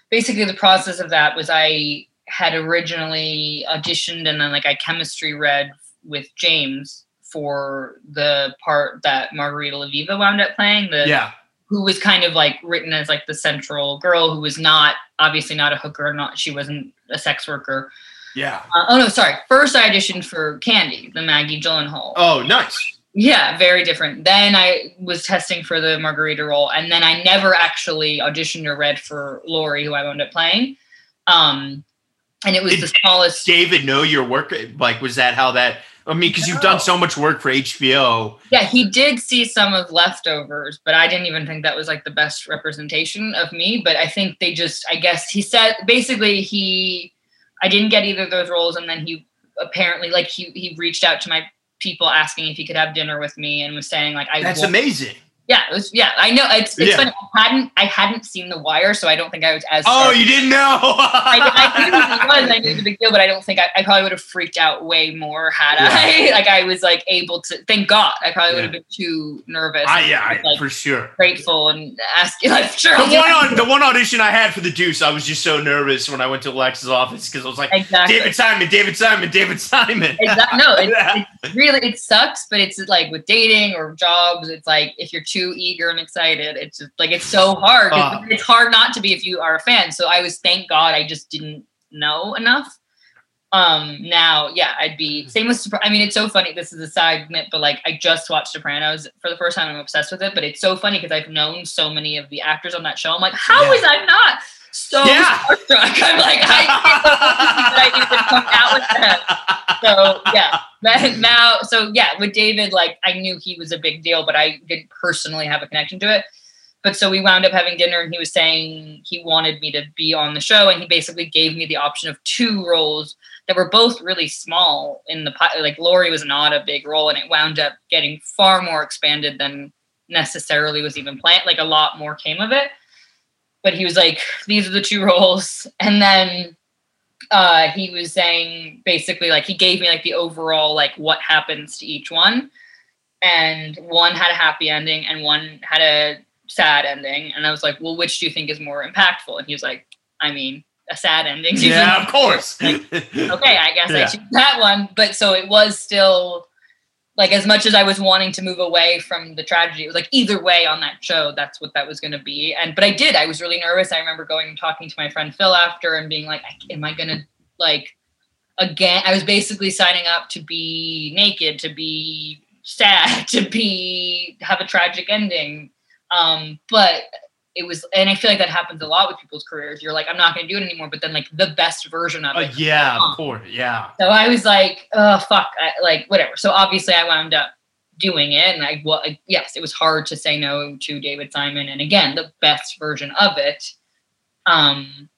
Basically, the process of that was I had originally auditioned and then like I chemistry read with James for the part that Margarita Levieva wound up playing. The Yeah, who was kind of like written as like the central girl who was not obviously not a hooker, not she wasn't a sex worker. yeah. Uh, oh no, sorry. First, I auditioned for Candy, the Maggie Gyllenhaal. Oh, nice. Yeah, very different. Then I was testing for the Margarita role, and then I never actually auditioned or read for Lori, who I wound up playing. Um, and it was Did the smallest. David know your work? Like, was that how that? I mean, because you've done so much work for HBO. Yeah, he did see some of leftovers, but I didn't even think that was like the best representation of me. But I think they just, I guess he said basically he, I didn't get either of those roles, and then he apparently like he he reached out to my people asking if he could have dinner with me and was saying like I That's amazing. Yeah it was yeah I know it's it's Yeah. funny I hadn't I hadn't seen The Wire so I don't think I was as Oh, you didn't know? I, I knew he was. I knew the big deal, but I don't think I, I probably would have freaked out way more had I like I was like able to. Thank God, I probably would have been too nervous. I, yeah, like for sure. grateful and asking like sure. The I'll one, on, the one audition I had for the Deuce, I was just so nervous when I went to Alexa's office because I was like, exactly. David Simon, David Simon, David Simon. Exactly. No, it, Yeah. it really it sucks, but it's like with dating or jobs, it's like if you're too eager and excited, it's just like it's so hard. It's- Ah. it's hard not to be if you are a fan. So I was thank God I just didn't know enough. Um now, yeah, I'd be same with I mean, it's so funny. This is a side nit, but like I just watched Sopranos for the first time. I'm obsessed with it, but it's so funny because I've known so many of the actors on that show. I'm like, how Yeah. was I not so Yeah. starstruck? I'm like, I can't believe that I even come out with that so yeah now so yeah with david like i knew he was a big deal but i didn't personally have a connection to it but so we wound up having dinner and he was saying he wanted me to be on the show and he basically gave me the option of two roles that were both really small in the like lori was not a big role and it wound up getting far more expanded than necessarily was even planned like a lot more came of it but he was like these are the two roles. And then uh he was saying basically like he gave me like the overall like what happens to each one. And one had a happy ending and one had a sad ending. And i was like well which do you think is more impactful? And he was like i mean a sad ending. Yeah, of course. okay i guess i choose that one. But so it was still like as much as i was wanting to move away from the tragedy it was like either way on that show that's what that was going to be. And but i did i was really nervous. I remember going and talking to my friend phil after and being like am i going to like again i was basically signing up to be naked to be sad to be have a tragic ending. Um but it was and i feel like that happens a lot with people's careers you're like i'm not going to do it anymore but then like the best version of Uh, it yeah, of course. Yeah. so I was like, oh fuck, I, like whatever. So obviously I wound up doing it, and I well, I- yes, it was hard to say no to David Simon, and again, the best version of it. Um,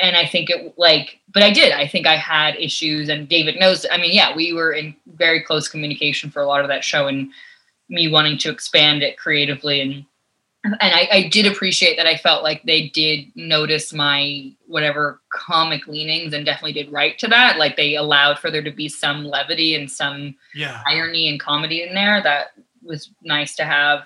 and I think it like, but I did. I think I had issues, and David knows. I mean, yeah, we were in very close communication for a lot of that show, and me wanting to expand it creatively and and I, I did appreciate that I felt like they did notice my whatever comic leanings and definitely did right to that. Like they allowed for there to be some levity and some Yeah. irony and comedy in there that was nice to have.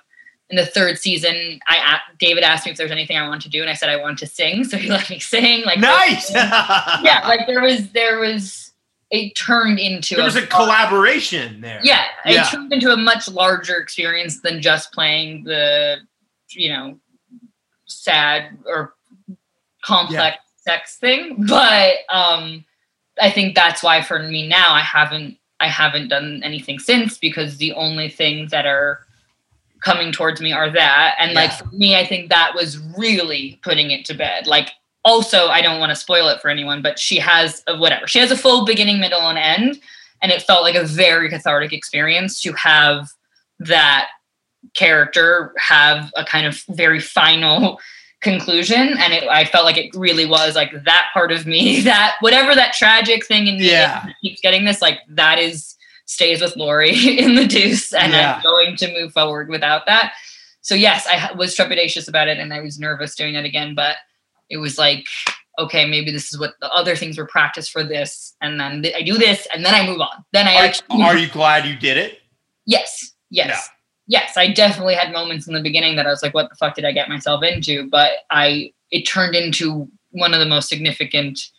In the third season, I David asked me if there was anything I wanted to do, and I said I wanted to sing, so he let me sing. Like Nice. yeah, like there was there was it turned into there was a collaboration there. yeah, Yeah. it turned into a much larger experience than just playing the, you know, sad or complex sex thing. But um, I think that's why for me now I haven't I haven't done anything since because the only things that are coming towards me are that. And like for me I think that was really putting it to bed. Like also I don't want to spoil it for anyone but she has a whatever. She has a full beginning middle and end and it felt like a very cathartic experience to have that character have a kind of very final conclusion and it, i felt like it really was like that part of me that whatever that tragic thing in me Yeah. keeps getting this like that is stays with lori in the deuce and Yeah. i'm going to move forward without that so yes i was trepidatious about it and i was nervous doing it again but it was like okay maybe this is what the other things were practiced for this and then th- i do this and then i move on then i Are, actually are you glad you did it? Yes. Yes. Yes. I definitely had moments in the beginning that I was like, what the fuck did I get myself into? But I it turned into one of the most significant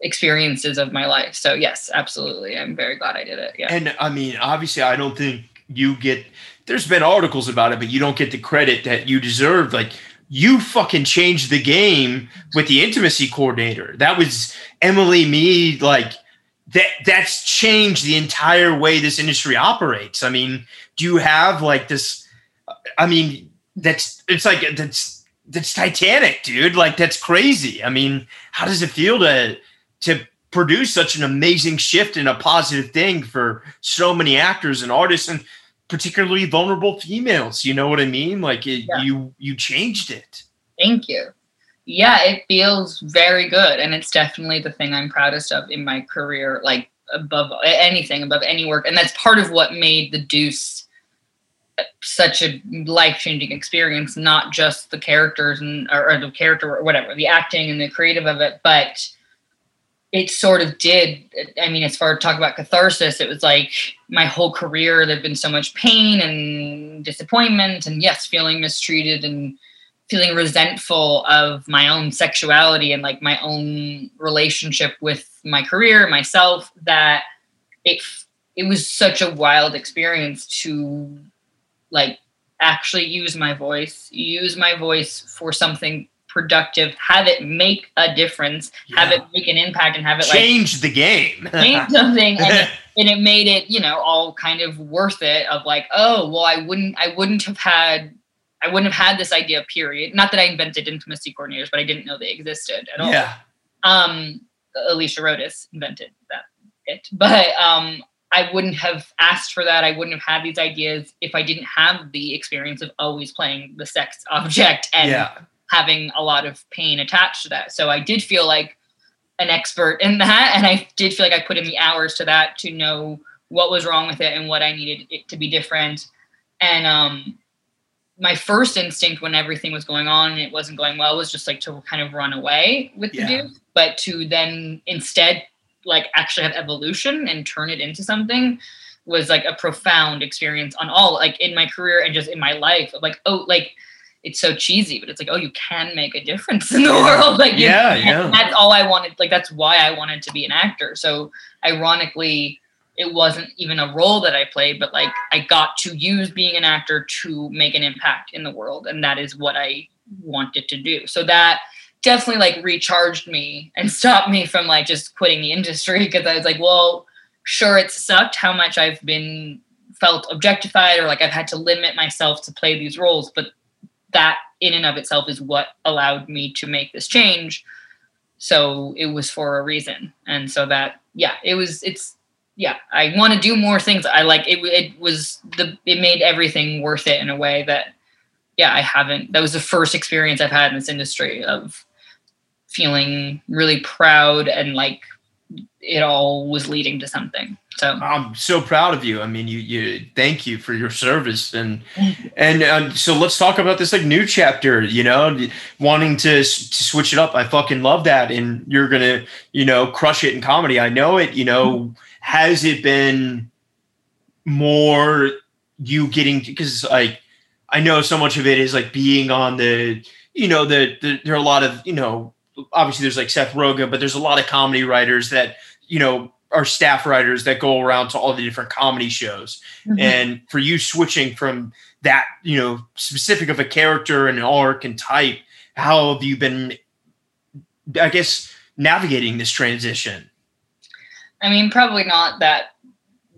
experiences of my life. So yes, absolutely. I'm very glad I did it. Yeah. And I mean, obviously, I don't think you get. There's been articles about it, but you don't get the credit that you deserve. Like you fucking changed the game with the intimacy coordinator. That was Emily Meade. Like that. That's changed the entire way this industry operates. I mean, do you have like this? I mean, that's it's like that's that's Titanic, dude. Like that's crazy. I mean, how does it feel to to produce such an amazing shift and a positive thing for so many actors and artists and particularly vulnerable females. You know what I mean? Like it, yeah. you you changed it. Thank you. Yeah, it feels very good, and it's definitely the thing I'm proudest of in my career. Like above anything, above any work, and that's part of what made the Deuce such a life changing experience. Not just the characters and or, or the character or whatever, the acting and the creative of it, but it sort of did. I mean, as far as talk about catharsis, it was like my whole career, there'd been so much pain and disappointment, and yes, feeling mistreated and feeling resentful of my own sexuality and like my own relationship with my career, myself, that it it was such a wild experience to like actually use my voice, use my voice for something productive, have it make a difference, yeah. have it make an impact, and have it change like, the game, change something, and it, and it made it, you know, all kind of worth it. Of like, oh, well, I wouldn't, I wouldn't have had, I wouldn't have had this idea. Period. Not that I invented intimacy coordinators, but I didn't know they existed at all. Yeah. Um, Alicia Rodis invented that it, but um, I wouldn't have asked for that. I wouldn't have had these ideas if I didn't have the experience of always playing the sex object and yeah having a lot of pain attached to that. So I did feel like an expert in that. And I did feel like I put in the hours to that to know what was wrong with it and what I needed it to be different. And um, my first instinct when everything was going on and it wasn't going well was just like to kind of run away with yeah. the dude, but to then instead like actually have evolution and turn it into something was like a profound experience on all like in my career and just in my life of like oh like it's so cheesy, but it's like, oh, you can make a difference in the world. Like, yeah, yeah. That's all I wanted. Like, that's why I wanted to be an actor. So, ironically, it wasn't even a role that I played, but like I got to use being an actor to make an impact in the world, and that is what I wanted to do. So that definitely like recharged me and stopped me from like just quitting the industry because I was like, well, sure, it sucked how much I've been felt objectified or like I've had to limit myself to play these roles, but that in and of itself is what allowed me to make this change. So it was for a reason. And so that yeah it was it's yeah i want to do more things. I like it it was the it made everything worth it in a way that yeah i haven't that was the first experience i've had in this industry of feeling really proud and like it all was leading to something so I'm so proud of you. I mean, you you thank you for your service and and uh, so let's talk about this like new chapter. You know, wanting to to switch it up. I fucking love that, and you're gonna you know crush it in comedy. I know it. You know, has it been more you getting because like I know so much of it is like being on the you know the, the there are a lot of you know obviously there's like Seth Rogen, but there's a lot of comedy writers that you know are staff writers that go around to all the different comedy shows. Mm-hmm. And for you switching from that, you know, specific of a character and an arc and type, how have you been, I guess, navigating this transition? I mean, probably not that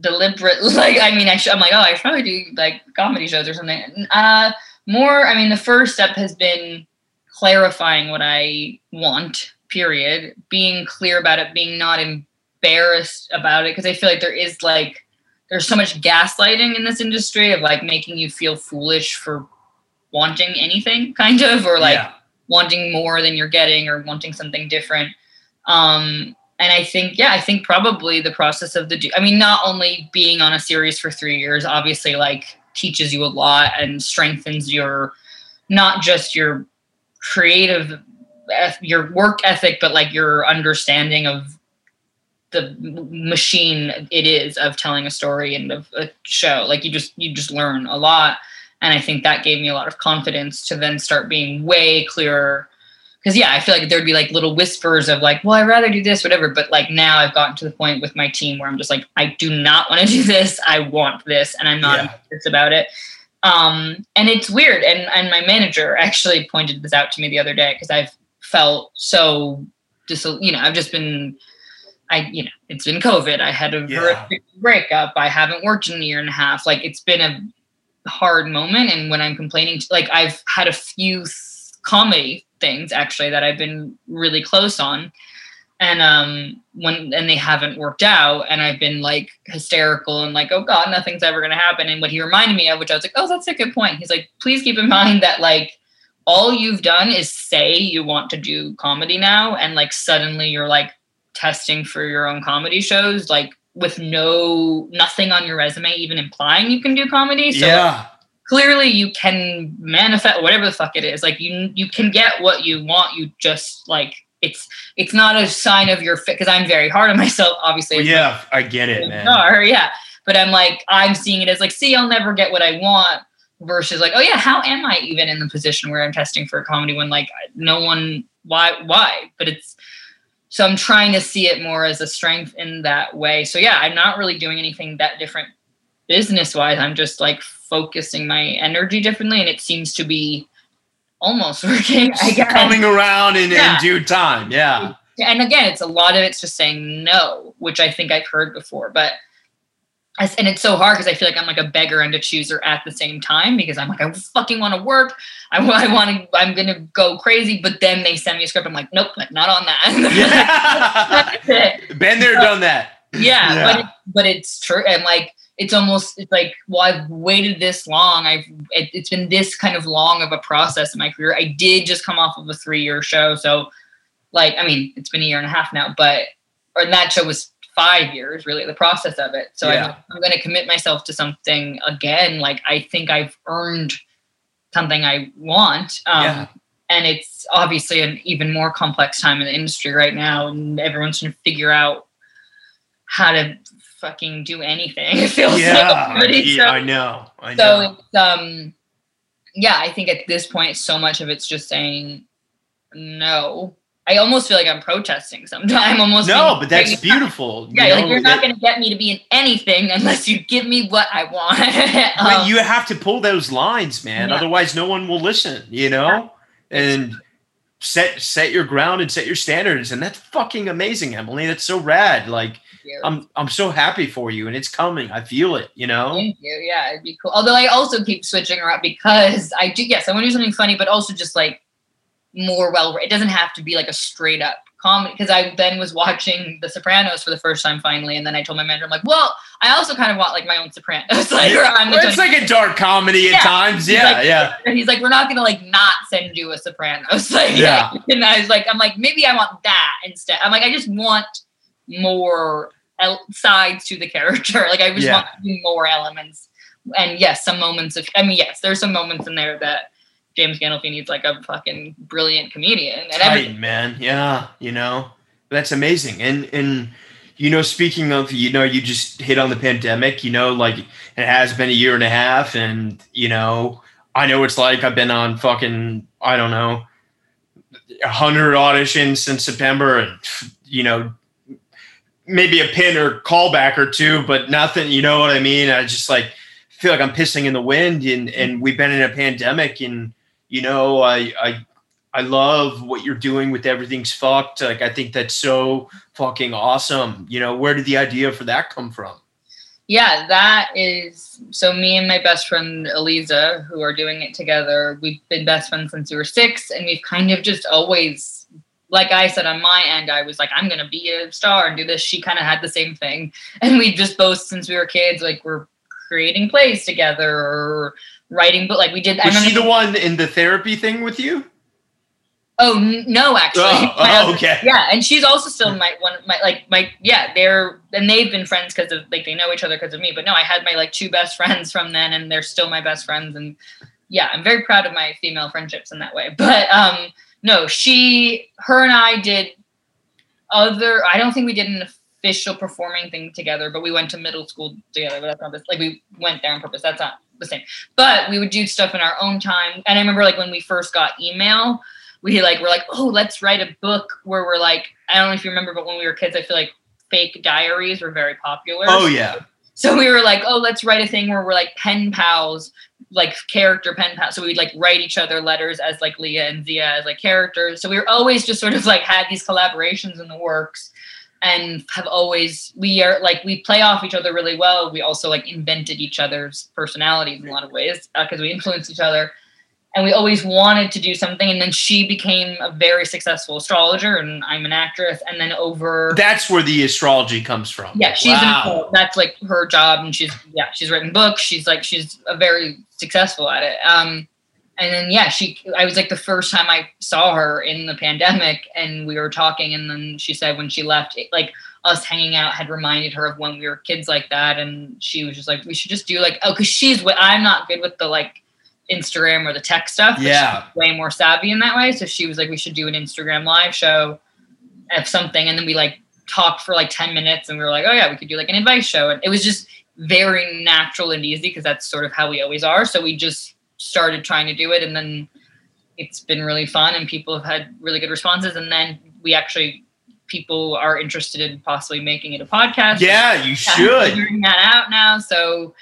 deliberate. Like, I mean, I am like, oh, I should probably do like comedy shows or something. Uh, more, I mean, the first step has been clarifying what I want, period, being clear about it, being not embarrassed about it because I feel like there is like there's so much gaslighting in this industry of like making you feel foolish for wanting anything kind of or like yeah. wanting more than you're getting or wanting something different um and i think yeah i think probably the process of the i mean not only being on a series for three years obviously like teaches you a lot and strengthens your not just your creative your work ethic but like your understanding of the machine it is of telling a story and of a show. Like you just you just learn a lot. And i think that gave me a lot of confidence to then start being way clearer. Because yeah i feel like there'd be like little whispers of like well i'd rather do this whatever. But like now i've gotten to the point with my team where i'm just like i do not want to do this. I want this and i'm not yeah. about it um and it's weird and and my manager actually pointed this out to me the other day because i've felt so dis- you know i've just been I, you know, it's been COVID. I had a yeah. breakup. I haven't worked in a year and a half. Like it's been a hard moment. And when I'm complaining, to, like I've had a few th- comedy things actually that I've been really close on. And um when and they haven't worked out and i've been like hysterical and like oh god nothing's ever going to happen. And what he reminded me of which i was like oh that's a good point. He's like please keep in mind that like all you've done is say you want to do comedy now and like suddenly you're like testing for your own comedy shows like with no nothing on your resume even implying you can do comedy. So yeah. clearly you can manifest whatever the fuck it is like you you can get what you want you just like it's it's not a sign of your fit because i'm very hard on myself obviously. Well, yeah, I get it, man. star, yeah. But i'm like i'm seeing it as like see i'll never get what i want versus like oh yeah how am i even in the position where i'm testing for a comedy when like no one why why? But it's so i'm trying to see it more as a strength in that way. So yeah i'm not really doing anything that different business wise i'm just like focusing my energy differently and it seems to be almost working i guess Coming around in, Yeah. in due time. Yeah. and again it's a lot of it's just saying no which i think i've heard before but I- and it's so hard because I feel like I'm like a beggar and a chooser at the same time because I'm like I fucking want to work I, want to I'm gonna go crazy but then they send me a script I'm like nope not on that Yeah. Been there, done that. yeah, Yeah. but it, but it's true and like it's almost it's like well I've waited this long. I've it, it's been this kind of long of a process in my career. I did just come off of a three year show. So like I mean it's been a year and a half now but or that show was five years really the process of it. So Yeah. I'm, I'm going to commit myself to something again. Like I think I've earned something I want um, Yeah. and it's obviously an even more complex time in the industry right now and everyone's trying to figure out how to fucking do anything it feels Yeah. like already. yeah, so, I know. I so know. it's um yeah i think at this point so much of it's just saying no i almost feel like i'm protesting sometimes almost No, but that's beautiful. yeah you like know, you're not that- going to get me to be in anything unless you give me what i want But Um, you have to pull those lines, man. Yeah. Otherwise, no one will listen. You know, and set set your ground and set your standards, and that's fucking amazing, Emily. That's so rad. Like I'm I'm so happy for you, and it's coming. I feel it. You know. Thank you. Yeah, it'd be cool. Although I also keep switching around because I do. Yes, I want to do something funny, but also just like more well. It doesn't have to be like a straight up comedy. Because I then was watching The Sopranos for the first time finally, and then I told my manager, I'm like, well, I also kind of want like my own Sopranos. like, where I'm Well, it's like a dark comedy at Yeah. times. He's Yeah, like- yeah. and he's like, we're not gonna like not send you a Sopranos. Like, Yeah. And I was like, I'm like, maybe I want that instead. I'm like, I just want more el- sides to the character. Like, I just Yeah. want more elements. And yes, some moments of, I mean, yes, there's some moments in there that James Gandolfini's like a fucking brilliant comedian. And Tight, man. Yeah, you know, that's amazing. And and you know, speaking of, you know, you just hit on the pandemic. You know, like it has been a year and a half, and you know, I know it's like I've been on fucking, I don't know, a hundred auditions since September, and you know, maybe a pin or callback or two, but nothing. You know what I mean? I just like feel like I'm pissing in the wind, and and we've been in a pandemic, and you know, I I I love what you're doing with everything's fucked. Like I think that's so fucking awesome. You know, where did the idea for that come from? yeah, that is so. Me and my best friend Eliza, who are doing it together, we've been best friends since we were six, and we've kind of just always, like I said on my end, I was like, I'm gonna be a star and do this. She kind of had the same thing, and we just both, since we were kids, like we're creating plays together or writing, but like we did. I Was she the one in the therapy thing with you? Oh no, actually. Oh, oh, okay. Yeah, and she's also still my one my like my yeah they're and they've been friends because of like they know each other because of me. But no, I had my like two best friends from then, and they're still my best friends. And yeah, I'm very proud of my female friendships in that way. But um no, she her and I did other. I don't think we did an official performing thing together, but we went to middle school together. But that's not this. Like we went there on purpose. That's not the same. But we would do stuff in our own time. And I remember like when we first got email we like were like, oh, let's write a book where we're like, I don't know if you remember, but when we were kids, I feel like fake diaries were very popular. Oh yeah. So we were like, oh, let's write a thing where we're like pen pals, like character pen pals. So we'd like write each other letters as like Leah and Zia as like characters. So we were always just sort of like had these collaborations in the works and have always we are like we play off each other really well. We also like invented each other's personalities in a lot of ways uh, because we influence each other. And we always wanted to do something and then she became a very successful astrologer and i'm an actress and then over That's where the astrology comes from. yeah she's Wow. an, that's like her job and she's yeah she's written books she's like she's a very successful at it um and then yeah she i was like the first time i saw her in the pandemic and we were talking and then she said when she left it, like us hanging out had reminded her of when we were kids like that and she was just like we should just do like oh because she's i'm not good with the like instagram or the tech stuff Yeah. way more savvy in that way. So she was like we should do an instagram live show of something. And then we like talked for like 10 minutes and we were like oh yeah we could do like an advice show. And it was just very natural and easy because that's sort of how we always are. So we just started trying to do it. And then it's been really fun and people have had really good responses. And then we actually people are interested in possibly making it a podcast. Yeah, you should. figuring that out now. So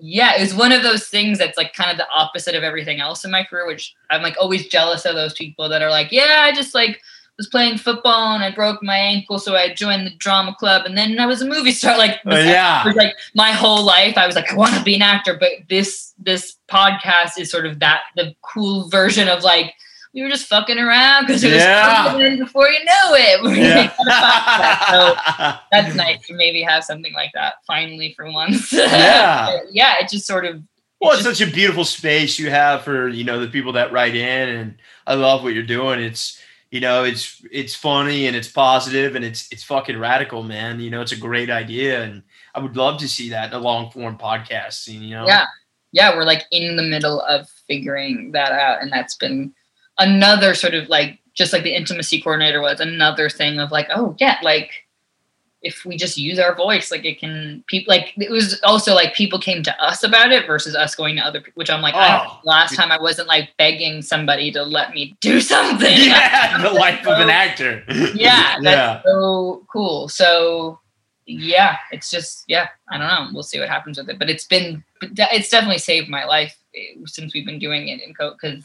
yeah, it was one of those things that's like kind of the opposite of everything else in my career, which I'm like always jealous of those people that are like, yeah, I just like was playing football and I broke my ankle, so I joined the drama club, and then I was a movie star. Like, Uh, yeah. was like my whole life, I was like, I want to be an actor. But this this podcast is sort of that the cool version of like we were just fucking around because it was Yeah. before you know it, Yeah. podcast. So that's nice to maybe have something like that finally for once. Yeah. yeah, it just sort of Well, it's it's such a beautiful space you have for you know the people that write in, and I love what you're doing. It's you know it's it's funny and it's positive and it's it's fucking radical, man. You know it's a great idea, and I would love to see that in a long form podcast. scene, You know, yeah yeah we're like in the middle of figuring that out and that's been another sort of like just like the intimacy coordinator was another thing of like oh yeah like if we just use our voice like it can people like it was also like people came to us about it versus us going to other people which i'm like I, Oh. last time i wasn't like begging somebody to let me do something yeah, the life of an actor. yeah, that's yeah. so cool. So yeah, it's just yeah, I don't know. We'll see what happens with it, but it's been it's definitely saved my life eh, since we've been doing it in coat because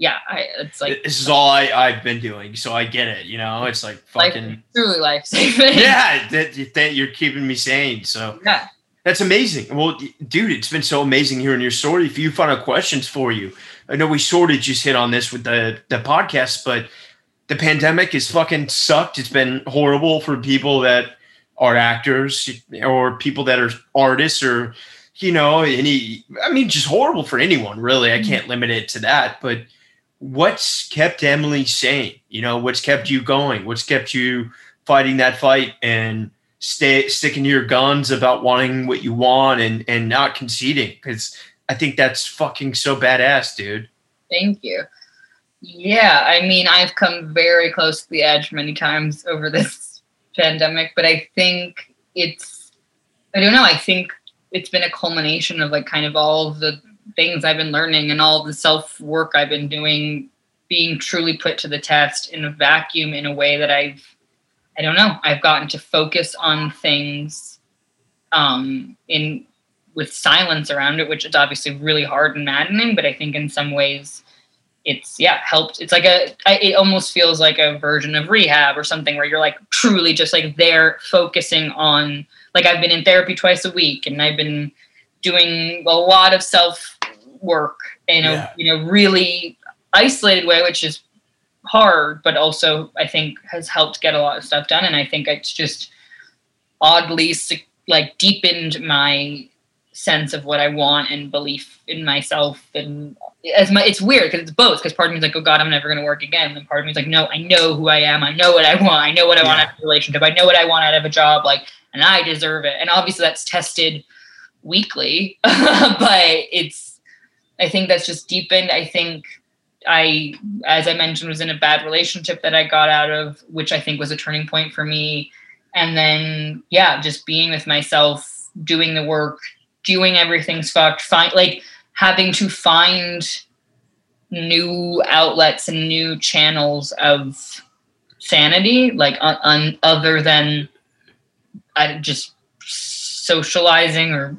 yeah, I it's like this is all I, I've been doing, so I get it. You know, it's like life, fucking truly life saving. yeah. That, that you're keeping me sane. So yeah. That's amazing. Well, dude, it's been so amazing hearing your story. A few final questions for you. I know we sort of just hit on this with the the podcast, but the pandemic has fucking sucked. It's been horrible for people that are actors or people that are artists or you know any. I mean, just horrible for anyone. Really, I mm-hmm. can't limit it to that. But what's kept Emily sane? You know, what's kept you going? What's kept you fighting that fight and stay sticking to your guns about wanting what you want and and not conceding because I think that's fucking so badass, dude. Thank you. Yeah, I mean, I've come very close to the edge many times over this pandemic, but I think it's, I don't know, I think it's been a culmination of like kind of all of the things I've been learning and all the self work I've been doing being truly put to the test in a vacuum in a way that I've, I don't know, I've gotten to focus on things um, in with silence around it, which is obviously really hard and maddening, but I think in some ways it's yeah helped. It's like a it almost feels like a version of rehab or something where you're like truly just like there focusing on like I've been in therapy twice a week and I've been doing a lot of self work in a Yeah. you know really isolated way, which is hard, but also I think has helped get a lot of stuff done. And I think it's just oddly like deepened my sense of what I want and belief in myself. And as my, it's weird because it's both. Because part of me is like, oh God, I'm never going to work again. And part of me is like, no, I know who I am. I know what I want. I know what I want out of a relationship. I know what I want out of a job. Like, and I deserve it. And obviously that's tested weekly, but it's, I think that's just deepened. I think I, as I mentioned, was in a bad relationship that I got out of, which I think was a turning point for me. And then, yeah, just being with myself, doing the work, doing everything's fucked, find like having to find new outlets and new channels of sanity, like un, other than I just socializing or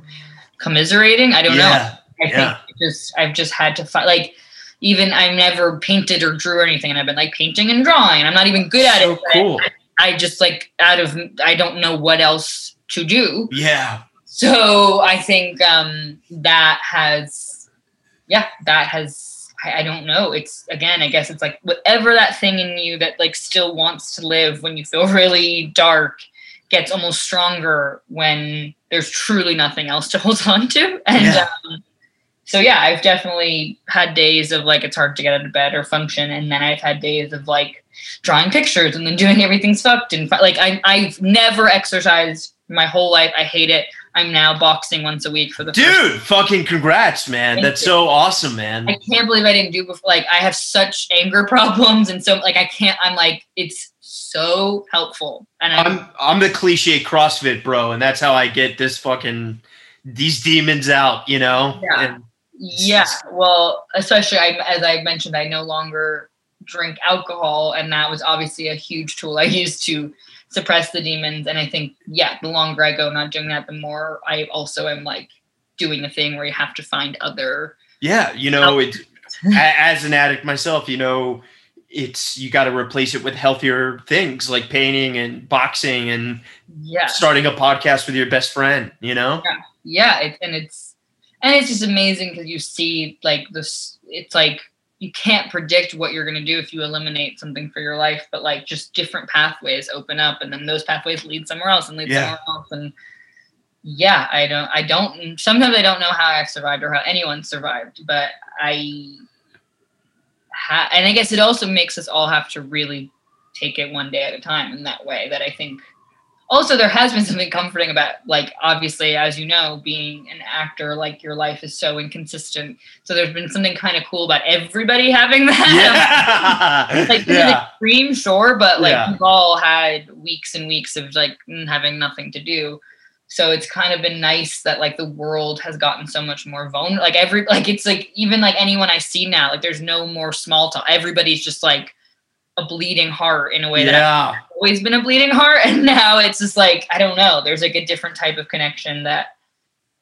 commiserating. I don't know. yeah. I Yeah. Just I've just had to find like even I never painted or drew or anything, and I've been like painting and drawing, I'm not even good at So it. cool. I just like out of I don't know what else to do. Yeah. So I think um, that has, yeah, that has I, I don't know. It's again, I guess it's like whatever that thing in you that like still wants to live when you feel really dark gets almost stronger when there's truly nothing else to hold on to. And Yeah. um, so yeah, I've definitely had days of like it's hard to get out of bed or function, and then I've had days of like drawing pictures and then doing everything sucked and like I I've never exercised my whole life. I hate it. I'm now boxing once a week for the first Dude, fucking congrats, man. Thank That's you. so awesome, man. I can't believe I didn't do before. Like I have such anger problems, and so like I can't. I'm like it's so helpful, and I'm, I'm I'm the cliche CrossFit bro, and that's how I get this fucking these demons out, you know? Yeah. And yeah. Well, especially I, as I mentioned, I no longer drink alcohol, and that was obviously a huge tool I used to suppress the demons. And I think yeah, the longer I go not doing that, the more I also am like doing the thing where you have to find other. yeah, you know, it as an addict myself, you know, it's you got to replace it with healthier things like painting and boxing and Yeah. starting a podcast with your best friend, you know? yeah it, and it's and it's just amazing because you see like this it's like you can't predict what you're going to do if you eliminate something for your life but like just different pathways open up and then those pathways lead somewhere else and lead Yeah. somewhere else and yeah i don't i don't sometimes i don't know how i've survived or how anyone survived but i ha- and i guess it also makes us all have to really take it one day at a time in that way that i think also there has been something comforting about like obviously as you know being an actor like your life is so inconsistent so there's been something kind of cool about everybody having that Yeah. like yeah. extreme sure but like Yeah. we've all had weeks and weeks of like having nothing to do so it's kind of been nice that like the world has gotten so much more vulnerable like every like it's like even like anyone i see now like there's no more small talk everybody's just like a bleeding heart in a way that I've always been a bleeding heart and now it's just like i don't know there's like a different type of connection that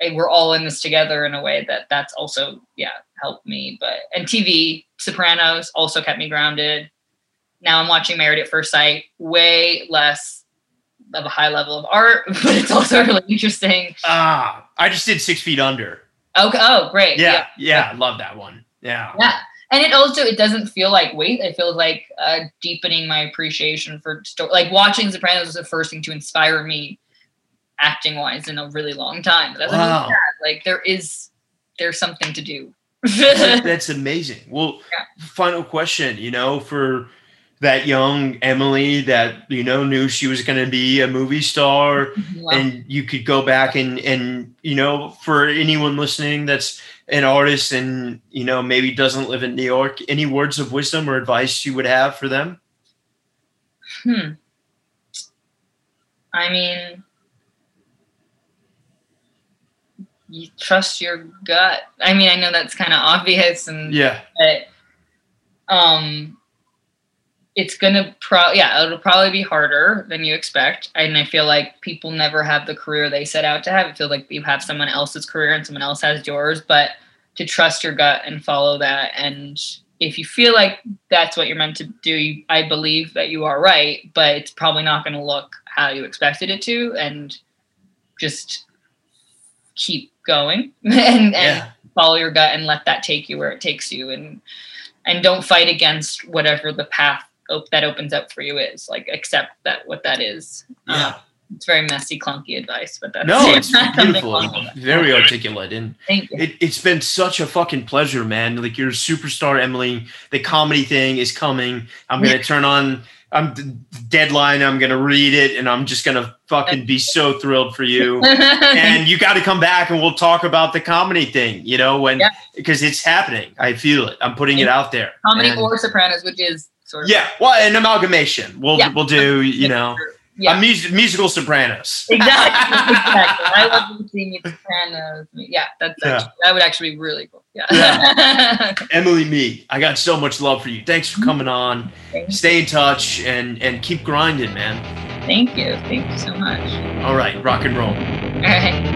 eh, we're all in this together in a way that that's also yeah helped me but and tv sopranos also kept me grounded now i'm watching married at first sight way less of a high level of art but it's also really interesting Ah, I just did six feet under. okay oh great Yeah. Yeah. I love that one. Yeah. yeah and it also it doesn't feel like weight it feels like uh, deepening my appreciation for story like watching sopranos was the first thing to inspire me acting wise in a really long time like, Wow. yeah, like there is there's something to do That's amazing. Well, Yeah. final question, you know, for that young Emily that, you know, knew she was going to be a movie star Wow. and you could go back and, and, you know, for anyone listening that's an artist and, you know, maybe doesn't live in New York, any words of wisdom or advice you would have for them? Hmm. I mean, you trust your gut. I mean, I know that's kind of obvious, and Yeah. but um, it's gonna pro yeah, it'll probably be harder than you expect. And I feel like people never have the career they set out to have. I feel like you have someone else's career and someone else has yours, but to trust your gut and follow that and if you feel like that's what you're meant to do, you, I believe that you are right, but it's probably not going to look how you expected it to, and just keep going and, and Yeah. follow your gut and let that take you where it takes you, and and don't fight against whatever the path op- that opens up for you is. Like accept that what that is. Yeah. Um, it's very messy, clunky advice, but that's No, it's beautiful. Very articulate. And Thank you. It, it's been such a fucking pleasure, man. Like you're a superstar, Emily. The comedy thing is coming. I'm gonna turn on. I'm d- deadline. I'm gonna read it, and I'm just gonna fucking be so thrilled for you. and you got to come back, and we'll talk about the comedy thing. You know when Yeah. because it's happening. I feel it. I'm putting it out there. Comedy And- or Sopranos, which is sort of yeah. Well, an amalgamation. We'll Yeah. we'll do. You know, yeah. a mus- musical Sopranos. exactly. exactly. I love seeing you Sopranos. Yeah, that's Yeah. actually, that would actually be really cool. Yeah. Emily, me. I got so much love for you. Thanks for coming on. Thank- Stay in touch and and keep grinding, man. Thank you. Thank you so much. All right, rock and roll. All right.